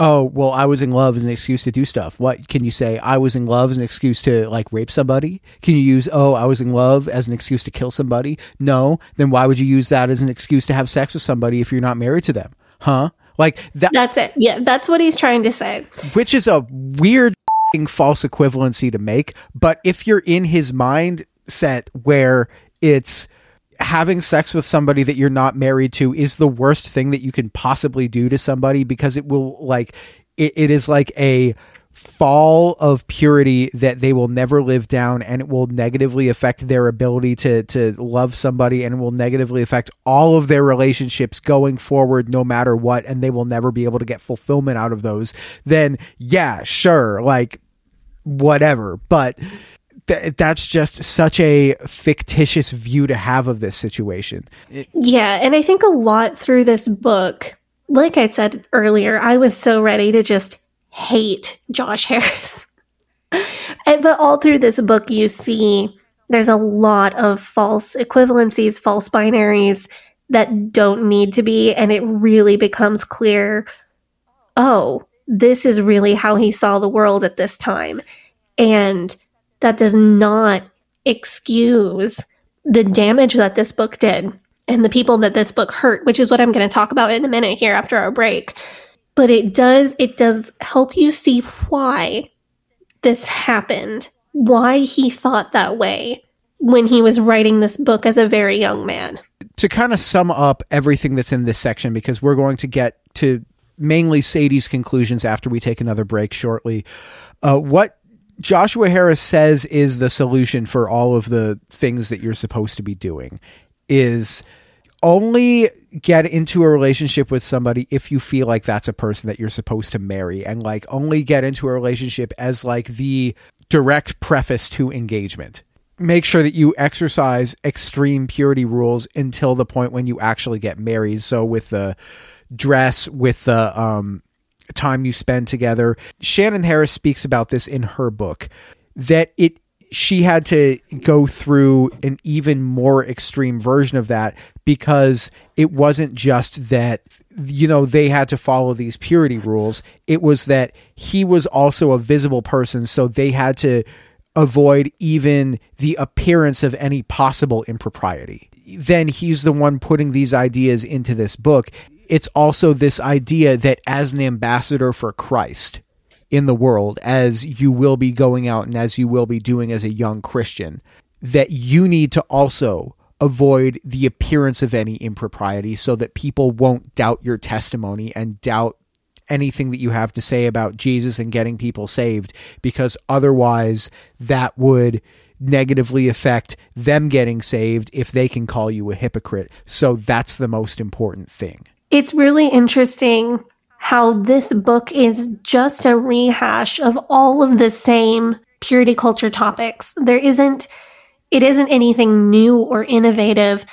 C: oh, well, I was in love as an excuse to do stuff. What can you say? I was in love as an excuse to like rape somebody? Can you use, oh, I was in love as an excuse to kill somebody? No. Then why would you use that as an excuse to have sex with somebody if you're not married to them? Huh? Like that.
D: That's it. Yeah. That's what he's trying to say.
C: Which is a weird false equivalency to make. But if you're in his mindset where it's, having sex with somebody that you're not married to is the worst thing that you can possibly do to somebody because it will like it, it is like a fall of purity that they will never live down and it will negatively affect their ability to to love somebody and will negatively affect all of their relationships going forward no matter what and they will never be able to get fulfillment out of those. Then yeah sure like whatever. But th- that's just such a fictitious view to have of this situation
D: Yeah, and I think a lot through this book, like I said earlier, I was so ready to just hate Josh Harris. And- but all through this book, you see there's a lot of false equivalencies, false binaries that don't need to be. And it really becomes clear oh, this is really how he saw the world at this time. And that does not excuse the damage that this book did and the people that this book hurt, which is what I'm going to talk about in a minute here after our break. But it does it does help you see why this happened, why he thought that way when he was writing this book as a very young man.
C: to kind of sum up everything that's in this section because we're going to get to mainly Sadie's conclusions after we take another break shortly. Uh, what Joshua Harris says is the solution for all of the things that you're supposed to be doing is only get into a relationship with somebody if you feel like that's a person that you're supposed to marry and like only get into a relationship as like the direct preface to engagement make sure that you exercise extreme purity rules until the point when you actually get married. So with the dress, with the um, time you spend together, Shannon Harris speaks about this in her book that it she had to go through an even more extreme version of that because it wasn't just that you know they had to follow these purity rules it was that he was also a visible person so they had to avoid even the appearance of any possible impropriety. Then he's the one putting these ideas into this book. It's also this idea that as an ambassador for Christ in the world, as you will be going out and as you will be doing as a young Christian, that you need to also avoid the appearance of any impropriety so that people won't doubt your testimony and doubt anything that you have to say about Jesus and getting people saved because otherwise that would negatively affect them getting saved if they can call you a hypocrite. So that's the most important thing.
D: It's really interesting how this book is just a rehash of all of the same purity culture topics. There isn't it isn't anything new or innovative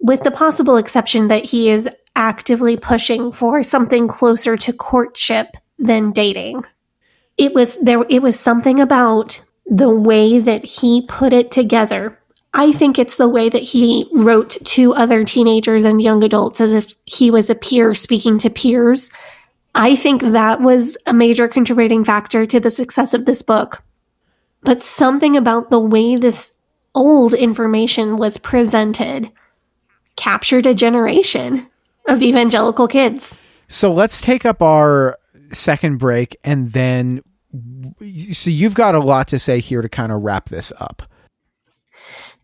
D: with the possible exception that he is actively pushing for something closer to courtship than dating. It was there it was something about the way that he put it together. I think it's the way that he wrote to other teenagers and young adults as if he was a peer speaking to peers. I think that was a major contributing factor to the success of this book. But something about the way this old information was presented captured a generation of evangelical kids.
C: So let's take up our second break and then so you've got a lot to say here to kind of wrap this up.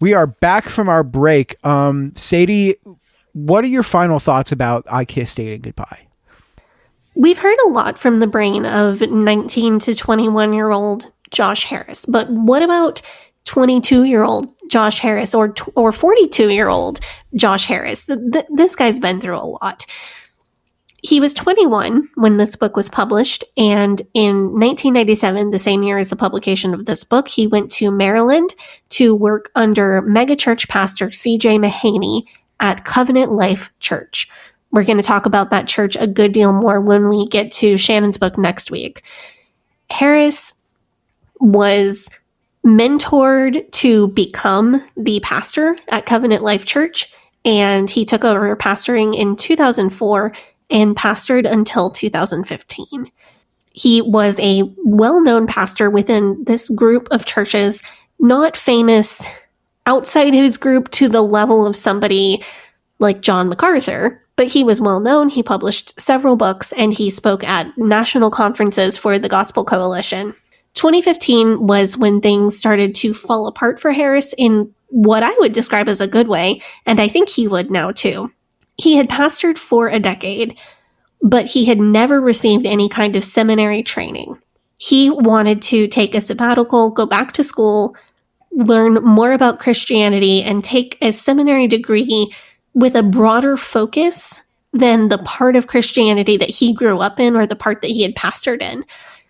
C: We are back from our break. Um, Sadie, what are your final thoughts about I Kissed Dating Goodbye?
D: We've heard a lot from the brain of 19 to 21 year old Josh Harris, but what about 22 year old Josh Harris or or 42 year old Josh Harris? Th- th- this guy's been through a lot. He was 21 when this book was published, and in 1997, the same year as the publication of this book, he went to Maryland to work under megachurch pastor C.J. Mahaney at Covenant Life Church. We're going to talk about that church a good deal more when we get to Shannon's book next week. Harris was mentored to become the pastor at Covenant Life Church, and he took over pastoring in 2004 and pastored until 2015. He was a well known pastor within this group of churches, not famous outside his group to the level of somebody like John MacArthur, but he was well known. He published several books and he spoke at national conferences for the Gospel Coalition. 2015 was when things started to fall apart for Harris in what I would describe as a good way, and I think he would now too. He had pastored for a decade, but he had never received any kind of seminary training. He wanted to take a sabbatical, go back to school, learn more about Christianity, and take a seminary degree with a broader focus than the part of Christianity that he grew up in or the part that he had pastored in.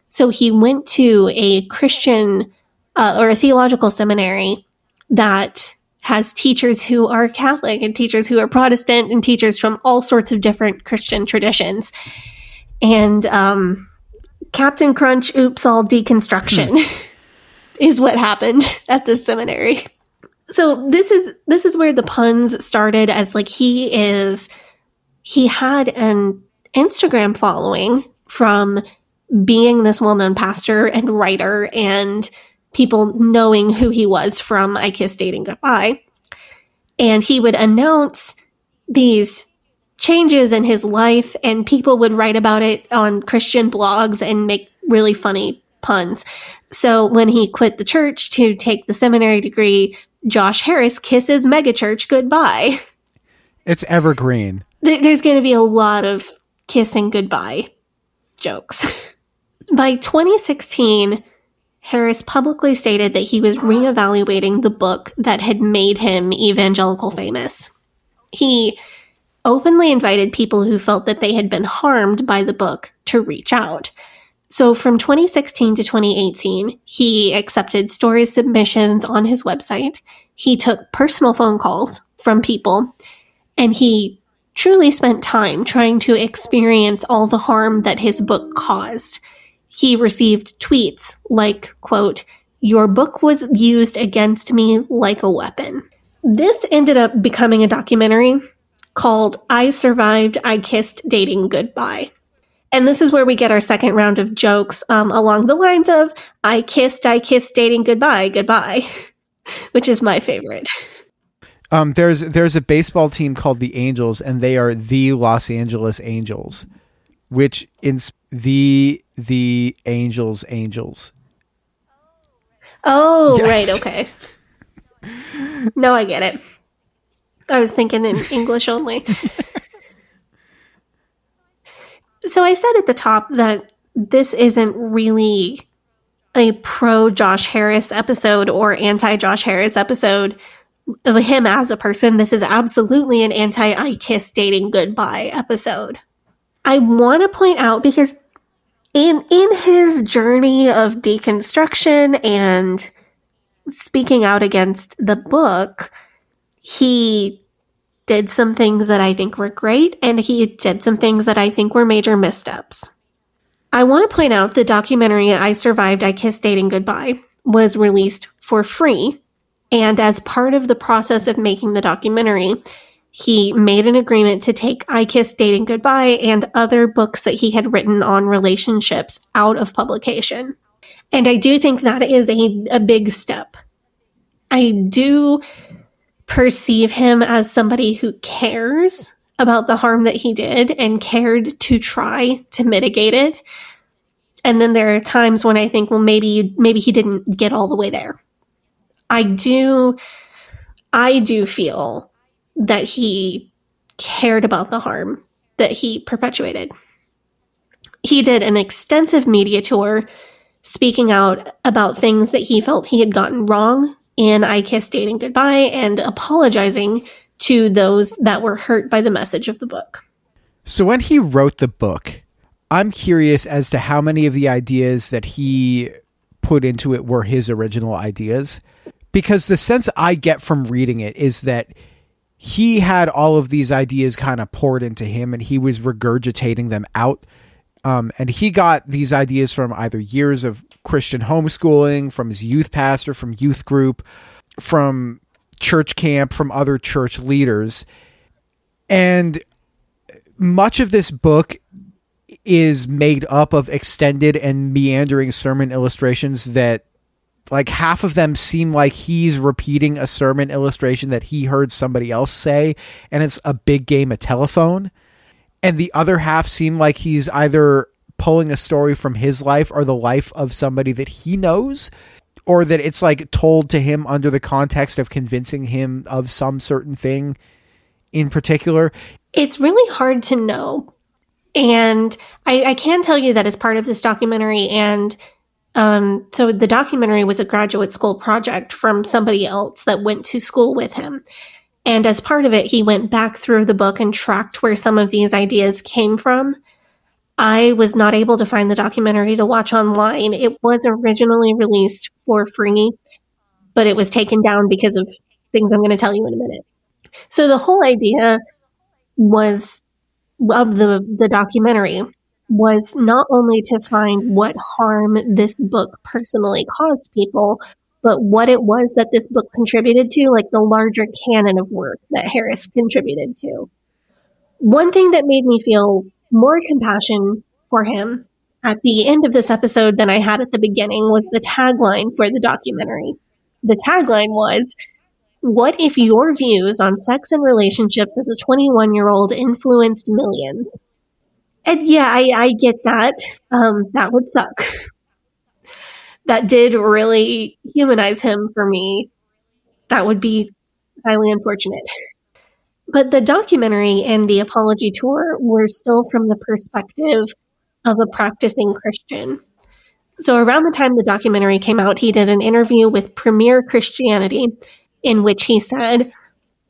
D: So he went to a Christian uh, or a theological seminary that has teachers who are Catholic and teachers who are Protestant and teachers from all sorts of different Christian traditions. And um, Captain Crunch, oops, all deconstruction is what happened at this seminary. So this is this is where the puns started as like he is he had an Instagram following from being this well-known pastor and writer and people knowing who he was from I Kissed Dating Goodbye. And he would announce these changes in his life, and people would write about it on Christian blogs and make really funny puns. So when he quit the church to take the seminary degree, Josh Harris kisses megachurch goodbye.
C: It's evergreen.
D: There's going to be a lot of kissing goodbye jokes. By 2016, Harris publicly stated that he was reevaluating the book that had made him evangelical famous. He openly invited people who felt that they had been harmed by the book to reach out. So from 2016 to 2018, he accepted story submissions on his website. He took personal phone calls from people and he truly spent time trying to experience all the harm that his book caused he received tweets like, quote, your book was used against me like a weapon. This ended up becoming a documentary called I Survived, I Kissed Dating Goodbye. And this is where we get our second round of jokes um, along the lines of I kissed, I kissed dating goodbye, goodbye, which is my favorite.
C: Um, there's there's a baseball team called the Angels, and they are the Los Angeles Angels, which in the the Angels Angels.
D: Oh, yes. right, okay. no, I get it. I was thinking in English only. so I said at the top that this isn't really a pro Josh Harris episode or anti Josh Harris episode of him as a person. This is absolutely an anti I kissed dating goodbye episode. I want to point out because in in his journey of deconstruction and speaking out against the book, he did some things that I think were great and he did some things that I think were major missteps. I want to point out the documentary I Survived, I Kissed Dating Goodbye was released for free. And as part of the process of making the documentary, he made an agreement to take I Kissed Dating Goodbye and other books that he had written on relationships out of publication. And I do think that is a, a big step. I do perceive him as somebody who cares about the harm that he did and cared to try to mitigate it. And then there are times when I think, well, maybe maybe he didn't get all the way there. I do I do feel that he cared about the harm that he perpetuated. He did an extensive media tour speaking out about things that he felt he had gotten wrong in I Kissed Dating Goodbye and apologizing to those that were hurt by the message of the book.
C: So when he wrote the book, I'm curious as to how many of the ideas that he put into it were his original ideas. Because the sense I get from reading it is that he had all of these ideas kind of poured into him and he was regurgitating them out. Um, and he got these ideas from either years of Christian homeschooling, from his youth pastor, from youth group, from church camp, from other church leaders. And much of this book is made up of extended and meandering sermon illustrations that like half of them seem like he's repeating a sermon illustration that he heard somebody else say and it's a big game of telephone. And the other half seem like he's either pulling a story from his life or the life of somebody that he knows or that it's like told to him under the context of convincing him of some certain thing in particular.
D: It's really hard to know. And I, I can tell you that as part of this documentary and um, so the documentary was a graduate school project from somebody else that went to school with him. And as part of it, he went back through the book and tracked where some of these ideas came from. I was not able to find the documentary to watch online. It was originally released for free, but it was taken down because of things I'm going to tell you in a minute. So the whole idea was of the the documentary was not only to find what harm this book personally caused people, but what it was that this book contributed to, like the larger canon of work that Harris contributed to. One thing that made me feel more compassion for him at the end of this episode than I had at the beginning was the tagline for the documentary. The tagline was, What if your views on sex and relationships as a 21 year old influenced millions? And yeah, I, I get that. Um, that would suck. that did really humanize him for me. That would be highly unfortunate. But the documentary and the apology tour were still from the perspective of a practicing Christian. So around the time the documentary came out, he did an interview with Premier Christianity in which he said,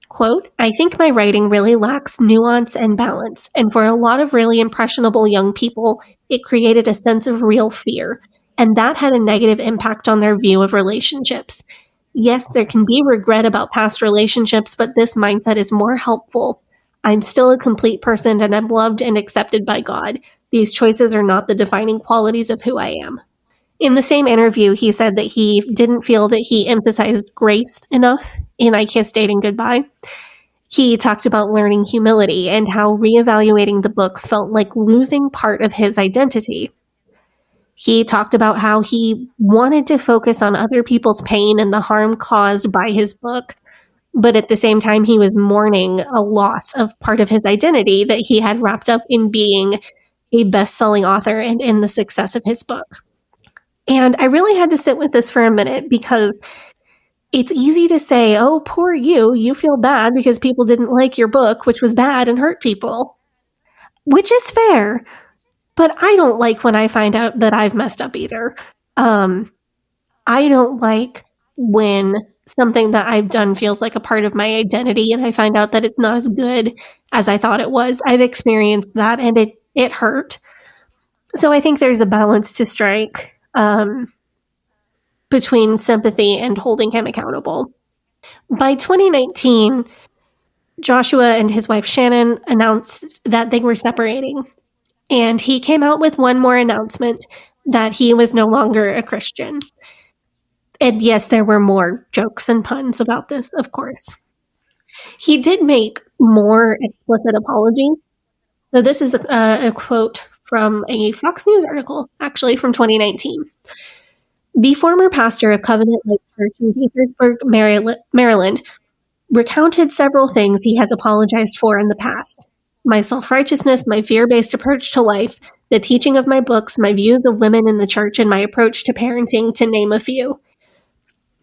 D: Quote, I think my writing really lacks nuance and balance, and for a lot of really impressionable young people, it created a sense of real fear, and that had a negative impact on their view of relationships. Yes, there can be regret about past relationships, but this mindset is more helpful. I'm still a complete person and I'm loved and accepted by God. These choices are not the defining qualities of who I am. In the same interview, he said that he didn't feel that he emphasized grace enough in I Kissed Dating Goodbye. He talked about learning humility and how reevaluating the book felt like losing part of his identity. He talked about how he wanted to focus on other people's pain and the harm caused by his book, but at the same time, he was mourning a loss of part of his identity that he had wrapped up in being a best selling author and in the success of his book. And I really had to sit with this for a minute because it's easy to say, oh, poor you, you feel bad because people didn't like your book, which was bad and hurt people, which is fair. But I don't like when I find out that I've messed up either. Um, I don't like when something that I've done feels like a part of my identity and I find out that it's not as good as I thought it was. I've experienced that and it, it hurt. So I think there's a balance to strike um, between sympathy and holding him accountable. By 2019, Joshua and his wife Shannon announced that they were separating. And he came out with one more announcement that he was no longer a Christian. And yes, there were more jokes and puns about this, of course. He did make more explicit apologies. So this is a, a quote from a Fox News article, actually from 2019. The former pastor of Covenant Life Church in Gaithersburg, Maryland, recounted several things he has apologized for in the past my self righteousness, my fear based approach to life, the teaching of my books, my views of women in the church, and my approach to parenting, to name a few.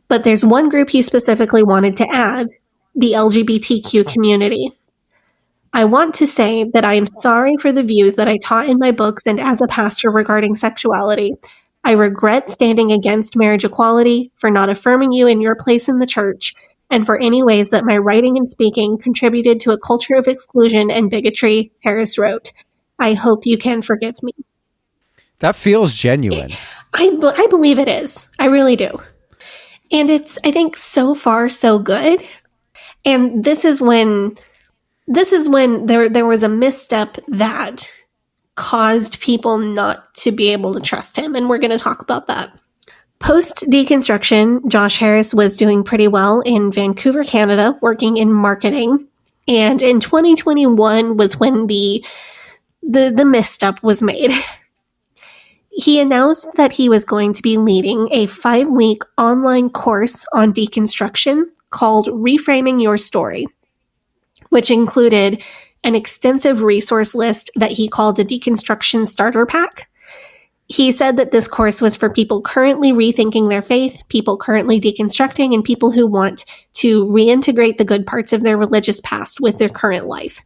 D: But there's one group he specifically wanted to add the LGBTQ community. I want to say that I am sorry for the views that I taught in my books and as a pastor regarding sexuality. I regret standing against marriage equality, for not affirming you in your place in the church, and for any ways that my writing and speaking contributed to a culture of exclusion and bigotry, Harris wrote. I hope you can forgive me.
C: That feels genuine.
D: I, I believe it is. I really do. And it's, I think, so far so good. And this is when, this is when there, there was a misstep that caused people not to be able to trust him. And we're going to talk about that. Post deconstruction, Josh Harris was doing pretty well in Vancouver, Canada, working in marketing. And in 2021 was when the the the misstep was made. He announced that he was going to be leading a 5-week online course on deconstruction called Reframing Your Story, which included an extensive resource list that he called the Deconstruction Starter Pack. He said that this course was for people currently rethinking their faith, people currently deconstructing, and people who want to reintegrate the good parts of their religious past with their current life.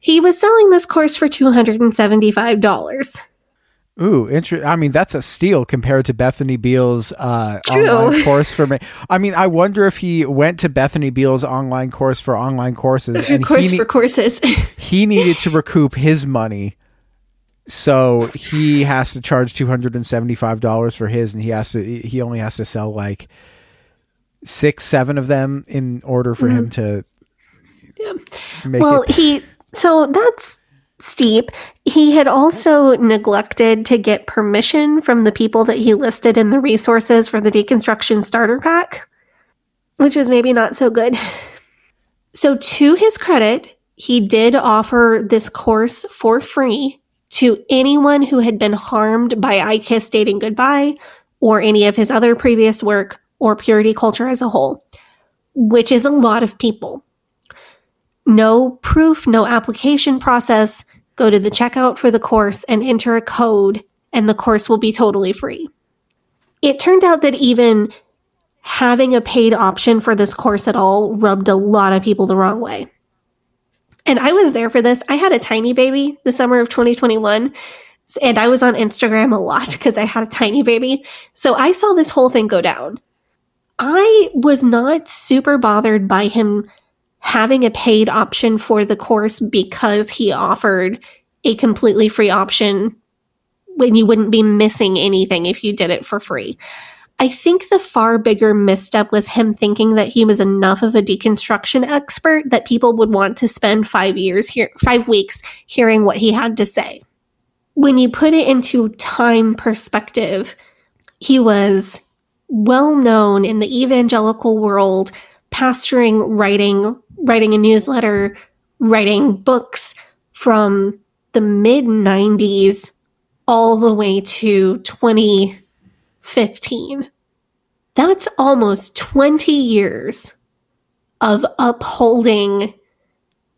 D: He was selling this course for $275.
C: Ooh, inter- I mean, that's a steal compared to Bethany Beal's uh, online course for me. I mean, I wonder if he went to Bethany Beal's online course for online courses
D: and course ne- for courses.
C: he needed to recoup his money, so he has to charge two hundred and seventy five dollars for his, and he has to he only has to sell like six, seven of them in order for mm-hmm. him to.
D: Yeah. well, it- he so that's steep. He had also neglected to get permission from the people that he listed in the resources for the deconstruction starter pack, which was maybe not so good. So, to his credit, he did offer this course for free to anyone who had been harmed by I Kissed Dating Goodbye or any of his other previous work or purity culture as a whole, which is a lot of people. No proof, no application process, Go to the checkout for the course and enter a code, and the course will be totally free. It turned out that even having a paid option for this course at all rubbed a lot of people the wrong way. And I was there for this. I had a tiny baby the summer of 2021, and I was on Instagram a lot because I had a tiny baby. So I saw this whole thing go down. I was not super bothered by him having a paid option for the course because he offered a completely free option when you wouldn't be missing anything if you did it for free. I think the far bigger misstep was him thinking that he was enough of a deconstruction expert that people would want to spend five years here, five weeks hearing what he had to say. When you put it into time perspective, he was well known in the evangelical world, pastoring, writing, writing a newsletter, writing books from the mid 90s all the way to 2015. That's almost 20 years of upholding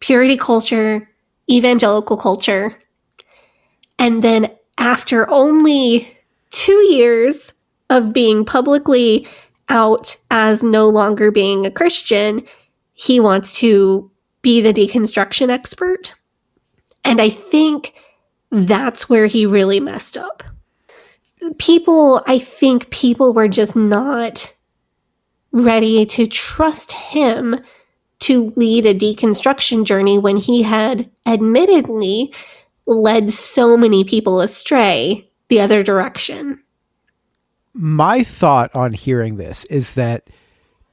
D: purity culture, evangelical culture. And then after only two years of being publicly out as no longer being a Christian, he wants to be the deconstruction expert. And I think that's where he really messed up. People, I think people were just not ready to trust him to lead a deconstruction journey when he had admittedly led so many people astray the other direction.
C: My thought on hearing this is that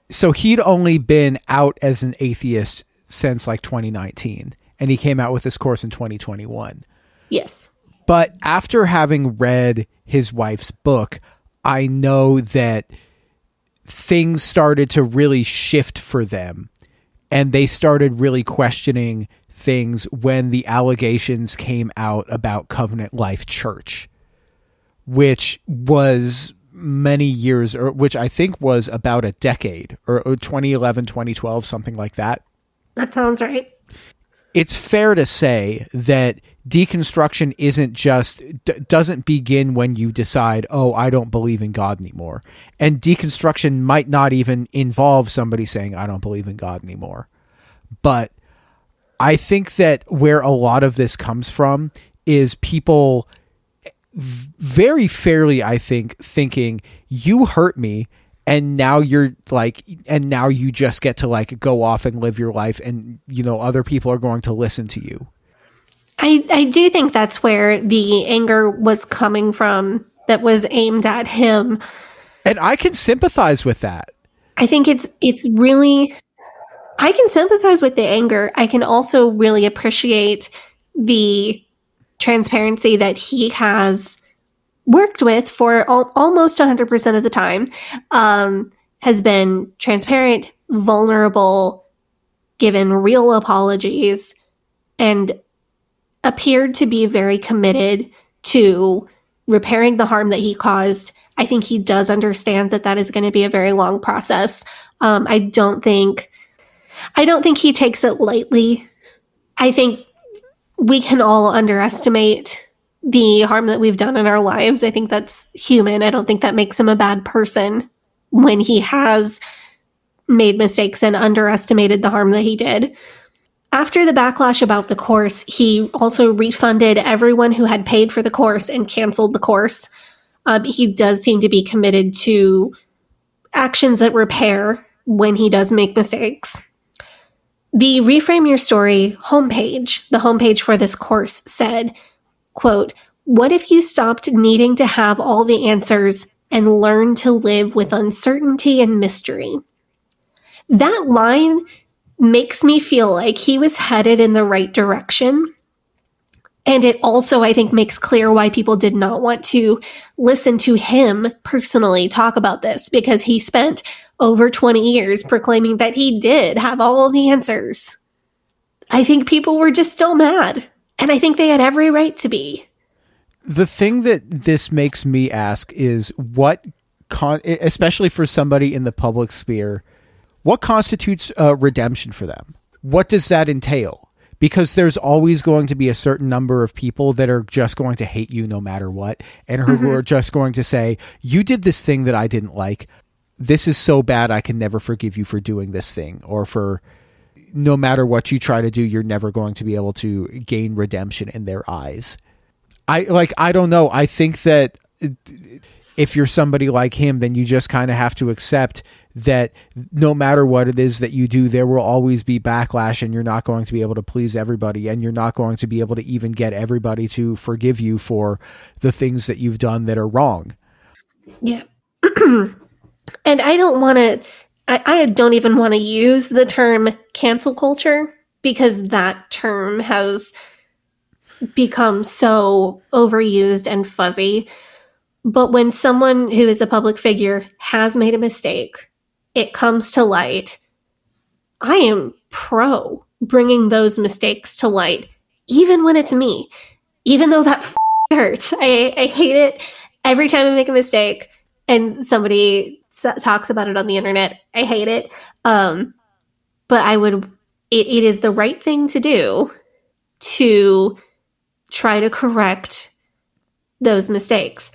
C: so he'd only been out as an atheist since like 2019 and he came out with this course in 2021
D: yes.
C: But after having read his wife's book, I know that things started to really shift for them and they started really questioning things when the allegations came out about Covenant Life Church, which was many years, or which I think was about a decade, or 2011, 2012, something like that.
D: That sounds right.
C: It's fair to say that deconstruction isn't just d- doesn't begin when you decide, "Oh, I don't believe in God anymore." And deconstruction might not even involve somebody saying, "I don't believe in God anymore." But I think that where a lot of this comes from is people very fairly, I think, thinking, you hurt me. And now you're like, and now you just get to like go off and live your life, and you know, other people are going to listen to you.
D: I, I do think that's where the anger was coming from that was aimed at him.
C: And I can sympathize with that.
D: I think it's it's really I can sympathize with the anger. I can also really appreciate the transparency that he has worked with for al- almost 100% of the time um, has been transparent, vulnerable, given real apologies, and appeared to be very committed to repairing the harm that he caused. I think he does understand that that is going to be a very long process. Um, I don't think, I don't think he takes it lightly. I think we can all underestimate the harm that we've done in our lives. I think that's human. I don't think that makes him a bad person when he has made mistakes and underestimated the harm that he did. After the backlash about the course, he also refunded everyone who had paid for the course and canceled the course. Um, he does seem to be committed to actions that repair when he does make mistakes. The Reframe Your Story homepage, the homepage for this course said, quote, what if you stopped needing to have all the answers and learn to live with uncertainty and mystery? That line makes me feel like he was headed in the right direction. And it also, I think, makes clear why people did not want to listen to him personally talk about this because he spent over 20 years proclaiming that he did have all the answers. I think people were just still mad. And I think they had every right to be.
C: The thing that this makes me ask is what, con- especially for somebody in the public sphere, what constitutes a redemption for them? What does that entail? Because there's always going to be a certain number of people that are just going to hate you no matter what, and who
D: Mm-hmm.
C: are just going to say, You did this thing that I didn't like. This is so bad, I can never forgive you for doing this thing, or for no matter what you try to do, you're never going to be able to gain redemption in their eyes. I like, I don't know. I think that if you're somebody like him, then you just kind of have to accept that no matter what it is that you do, there will always be backlash and you're not going to be able to please everybody and you're not going to be able to even get everybody to forgive you for the things that you've done that are wrong.
D: Yeah. and I don't want to, I, I don't even want to use the term cancel culture because that term has become so overused and fuzzy. But when someone who is a public figure has made a mistake, it comes to light. I am pro bringing those mistakes to light, even when it's me, even though that f- hurts. I, I hate it every time I make a mistake and somebody talks about it on the internet. I hate it. Um, but I would, it, it is the right thing to do to try to correct those mistakes.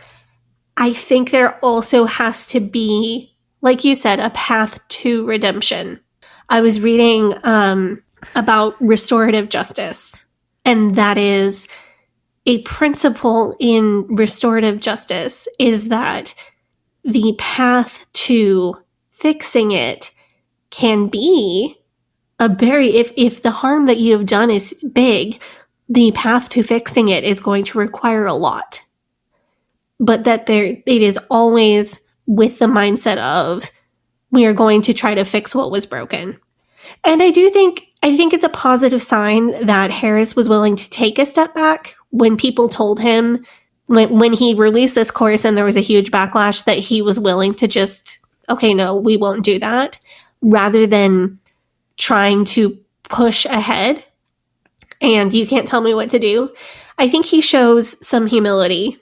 D: I think there also has to be, like you said, a path to redemption. I was reading um, about restorative justice, and that is a principle in restorative justice is that the path to fixing it can be a very if if the harm that you have done is big the path to fixing it is going to require a lot. But that there it is always with the mindset of we are going to try to fix what was broken. And i do think i think it's a positive sign that harris was willing to take a step back when people told him when he released this course and there was a huge backlash that he was willing to just okay, no, we won't do that rather than trying to push ahead and you can't tell me what to do. I think he shows some humility.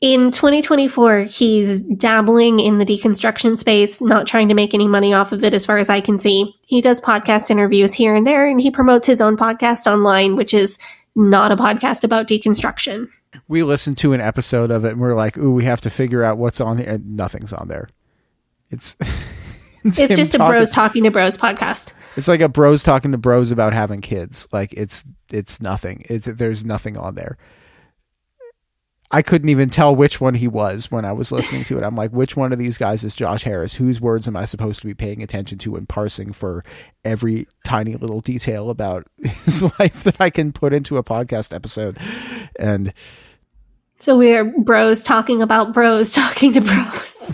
D: In 2024, he's dabbling in the deconstruction space, not trying to make any money off of it, as far as I can see. He does podcast interviews here and there, and he promotes his own podcast online, which is not a podcast about deconstruction.
C: We listened to an episode of it and we're like, ooh, we have to figure out what's on there. And nothing's on there. It's
D: it's, it's just a bros talking to bros podcast.
C: It's like a bros talking to bros about having kids. Like it's it's nothing. It's there's nothing on there. I couldn't even tell which one he was when I was listening to it. I'm like, which one of these guys is Josh Harris? Whose words am I supposed to be paying attention to and parsing for every tiny little detail about his life that I can put into a podcast episode? And
D: so we're bros talking about bros talking to bros.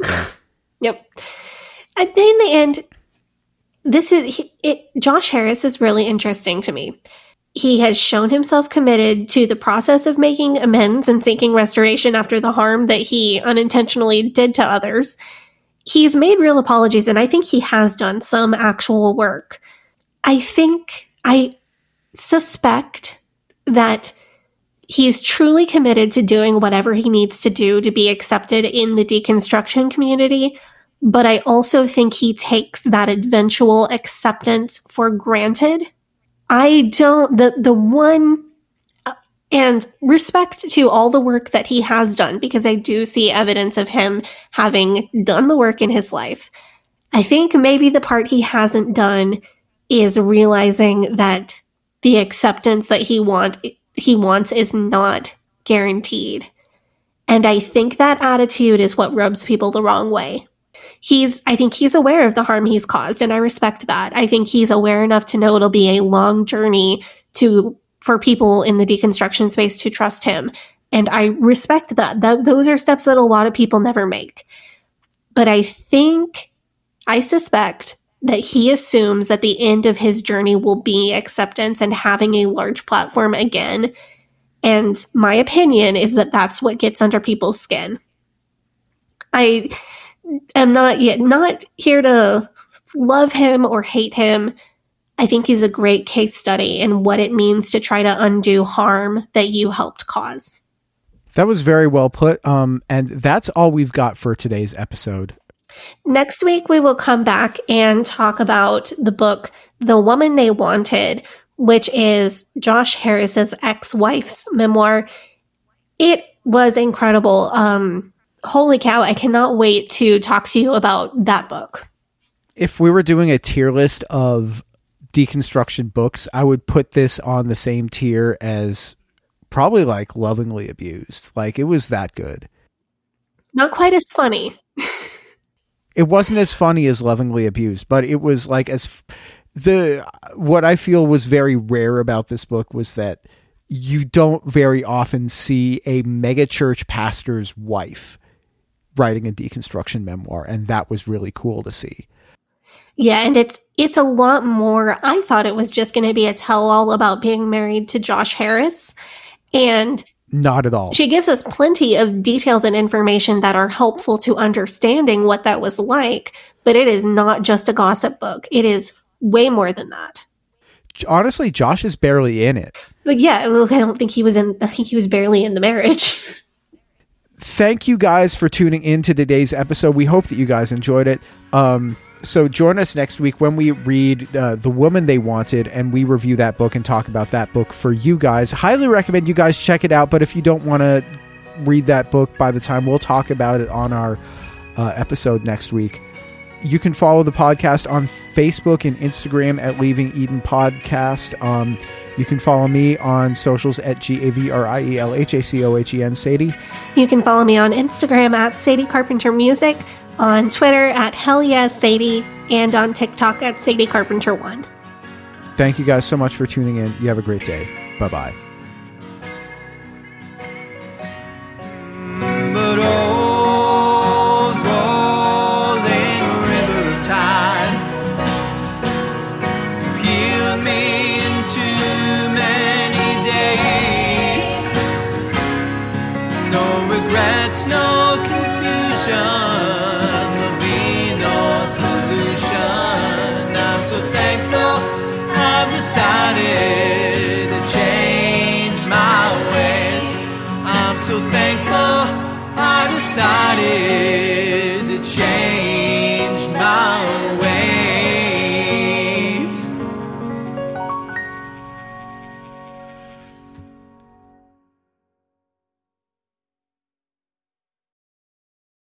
D: Yeah. yep. And then in the end, this is he, it. Josh Harris is really interesting to me. He has shown himself committed to the process of making amends and seeking restoration after the harm that he unintentionally did to others. He's made real apologies, and I think he has done some actual work. I think, I suspect that he's truly committed to doing whatever he needs to do to be accepted in the deconstruction community. But I also think he takes that eventual acceptance for granted I don't, the, the one, and respect to all the work that he has done, because I do see evidence of him having done the work in his life. I think maybe the part he hasn't done is realizing that the acceptance that he want he wants is not guaranteed. And I think that attitude is what rubs people the wrong way he's I think he's aware of the harm he's caused and I respect that. I think he's aware enough to know it'll be a long journey to for people in the deconstruction space to trust him. And I respect that. those are steps that a lot of people never make. But I think I suspect that he assumes that the end of his journey will be acceptance and having a large platform again. And my opinion is that that's what gets under people's skin. I am not yet not here to love him or hate him. I think he's a great case study in what it means to try to undo harm that you helped cause.
C: That was very well put. Um, and that's all we've got for today's episode.
D: Next week, we will come back and talk about the book, The Woman They Wanted, which is Josh Harris's ex wife's memoir. It was incredible. Um, holy cow, I cannot wait to talk to you about that book.
C: If we were doing a tier list of deconstruction books, I would put this on the same tier as probably like Lovingly Abused. Like it was that good.
D: Not quite as funny.
C: it wasn't as funny as Lovingly Abused, but it was like as the what I feel was very rare about this book was that you don't very often see a megachurch pastor's wife writing a deconstruction memoir, and that was really cool to see.
D: Yeah, and it's it's a lot more. I thought it was just going to be a tell all about being married to Josh Harris, and
C: not at all.
D: She gives us plenty of details and information that are helpful to understanding what that was like, but it is not just a gossip book. It is way more than that.
C: Honestly, Josh is barely in it.
D: But yeah, I don't think he was in. I think he was barely in the marriage.
C: thank you guys for tuning in to today's episode. We hope that you guys enjoyed it. Um, so join us next week when we read uh, The Woman They Wanted and we review that book and talk about that book for you guys. Highly recommend you guys check it out. But if you don't want to read that book by the time we'll talk about it on our uh, episode next week, you can follow the podcast on Facebook and Instagram at Leaving Eden Podcast. Um, you can follow me on socials at G A V R I E L H A C O H E N Sadie.
D: You can follow me on Instagram at Sadie Carpenter Music, on Twitter at Hell Yes Sadie, and on TikTok at Sadie Carpenter One.
C: Thank you guys so much for tuning in. You have a great day. Bye bye.